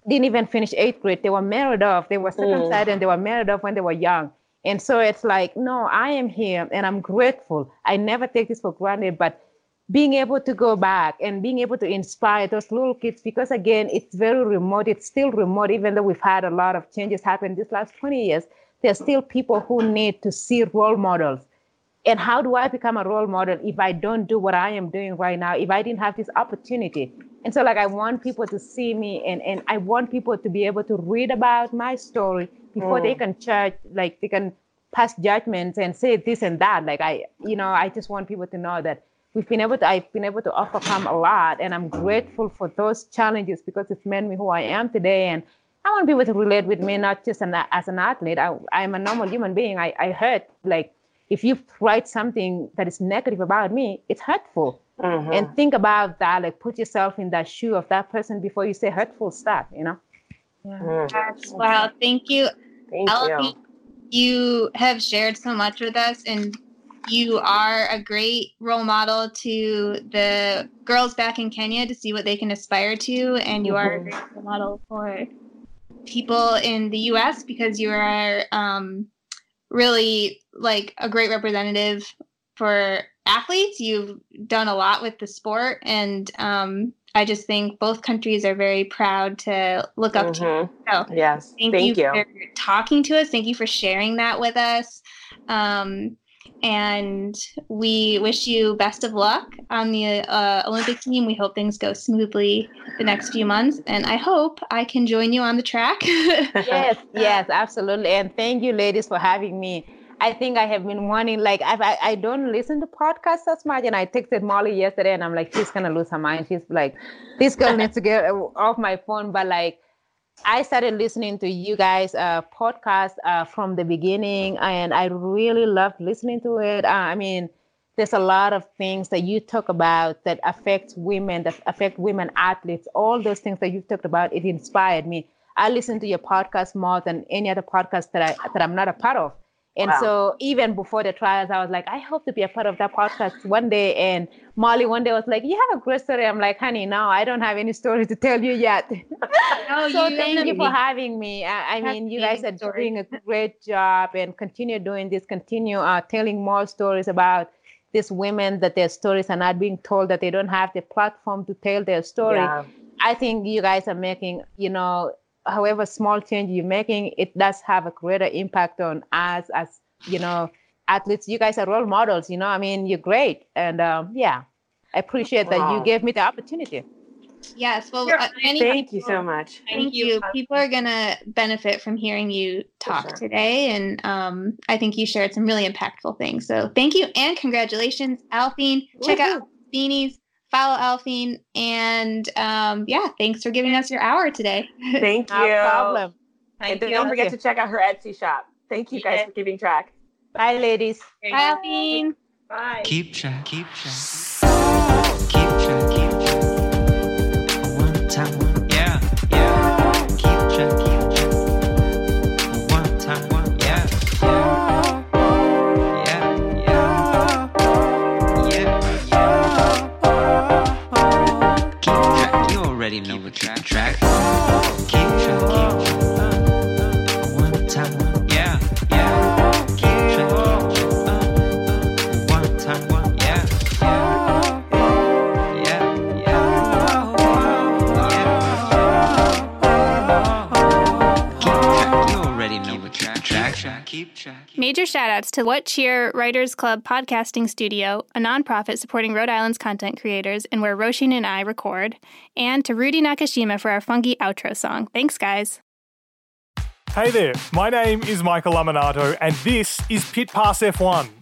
didn't even finish eighth grade. They were married off. They were circumcised mm. and they were married off when they were young. And so it's like, no, I am here and I'm grateful. I never take this for granted, but being able to go back and being able to inspire those little kids, because again, it's very remote. It's still remote, even though we've had a lot of changes happen this last 20 years. There's still people who need to see role models and how do I become a role model if I don't do what I am doing right now, if I didn't have this opportunity? And so, like, I want people to see me and, and I want people to be able to read about my story before mm. they can judge, like, they can pass judgments and say this and that. Like, I, you know, I just want people to know that we've been able to, I've been able to overcome a lot. And I'm grateful for those challenges because it's made me who I am today. And I want people to relate with me, not just an, as an athlete. I, I'm a normal human being. I, I hurt, like, if you write something that is negative about me, it's hurtful. Mm-hmm. And think about that, like put yourself in that shoe of that person before you say hurtful stuff, you know? Yeah. Mm. Wow. Thank you. Thank you. You have shared so much with us and you are a great role model to the girls back in Kenya to see what they can aspire to. And you mm-hmm. are a great role model for people in the US because you are um, really like a great representative for athletes. You've done a lot with the sport, and um, I just think both countries are very proud to look up mm-hmm. to you. So yes, thank, thank you, you, for talking to us. Thank you for sharing that with us. Um, and we wish you best of luck on the uh, Olympic team. We hope things go smoothly the next few months, and I hope I can join you on the track. <laughs> yes, yes, absolutely. And thank you, ladies, for having me. I think I have been wanting, like, I've, I, I don't listen to podcasts as much. And I texted Molly yesterday and I'm like, she's to lose her mind. She's like, this girl needs to get off my phone. But like, I started listening to you guys' uh, podcast uh, from the beginning, and I really loved listening to it. Uh, I mean, there's a lot of things that you talk about that affect women, that affect women athletes. All those things that you've talked about, it inspired me. I listen to your podcast more than any other podcast that I that I'm not a part of. And wow. so even before the trials, I was like, I hope to be a part of that podcast one day. And Molly one day was like, You have a great story. I'm like, honey, no, I don't have any story to tell you yet. <laughs> No, so you thank you for having me. I, I mean, you guys are story. doing a great job and continue doing this, continue uh, telling more stories about these women that their stories are not being told, that they don't have the platform to tell their story. Yeah. I think you guys are making, you know, however small change you're making, it does have a greater impact on us as, you know, athletes. You guys are role models, you know, I mean, you're great. And um, yeah, I appreciate wow. that you gave me the opportunity. Yes. Well, uh, thank you so much. Thank you. People are going to benefit from hearing you talk sure. today. And um, I think you shared some really impactful things. So thank you and congratulations, Aliphine. Check Woo-hoo. out Beanies follow Aliphine. And um, yeah, thanks for giving us your hour today. <laughs> Thank you. no problem. Thank and you. don't forget to check out her Etsy shop. Thank you guys yeah. for keeping track. Bye, ladies. Bye, Aliphine. Bye. Keep track. Keep track. Keep track. Track. track. Major shoutouts to What Cheer Writers Club Podcasting Studio, a nonprofit supporting Rhode Island's content creators and where Roisin and I record, and to Rudy Nakashima for our funky outro song. Thanks, guys. Hey there, my name is Michael Laminato, and this is Pit Pass F1,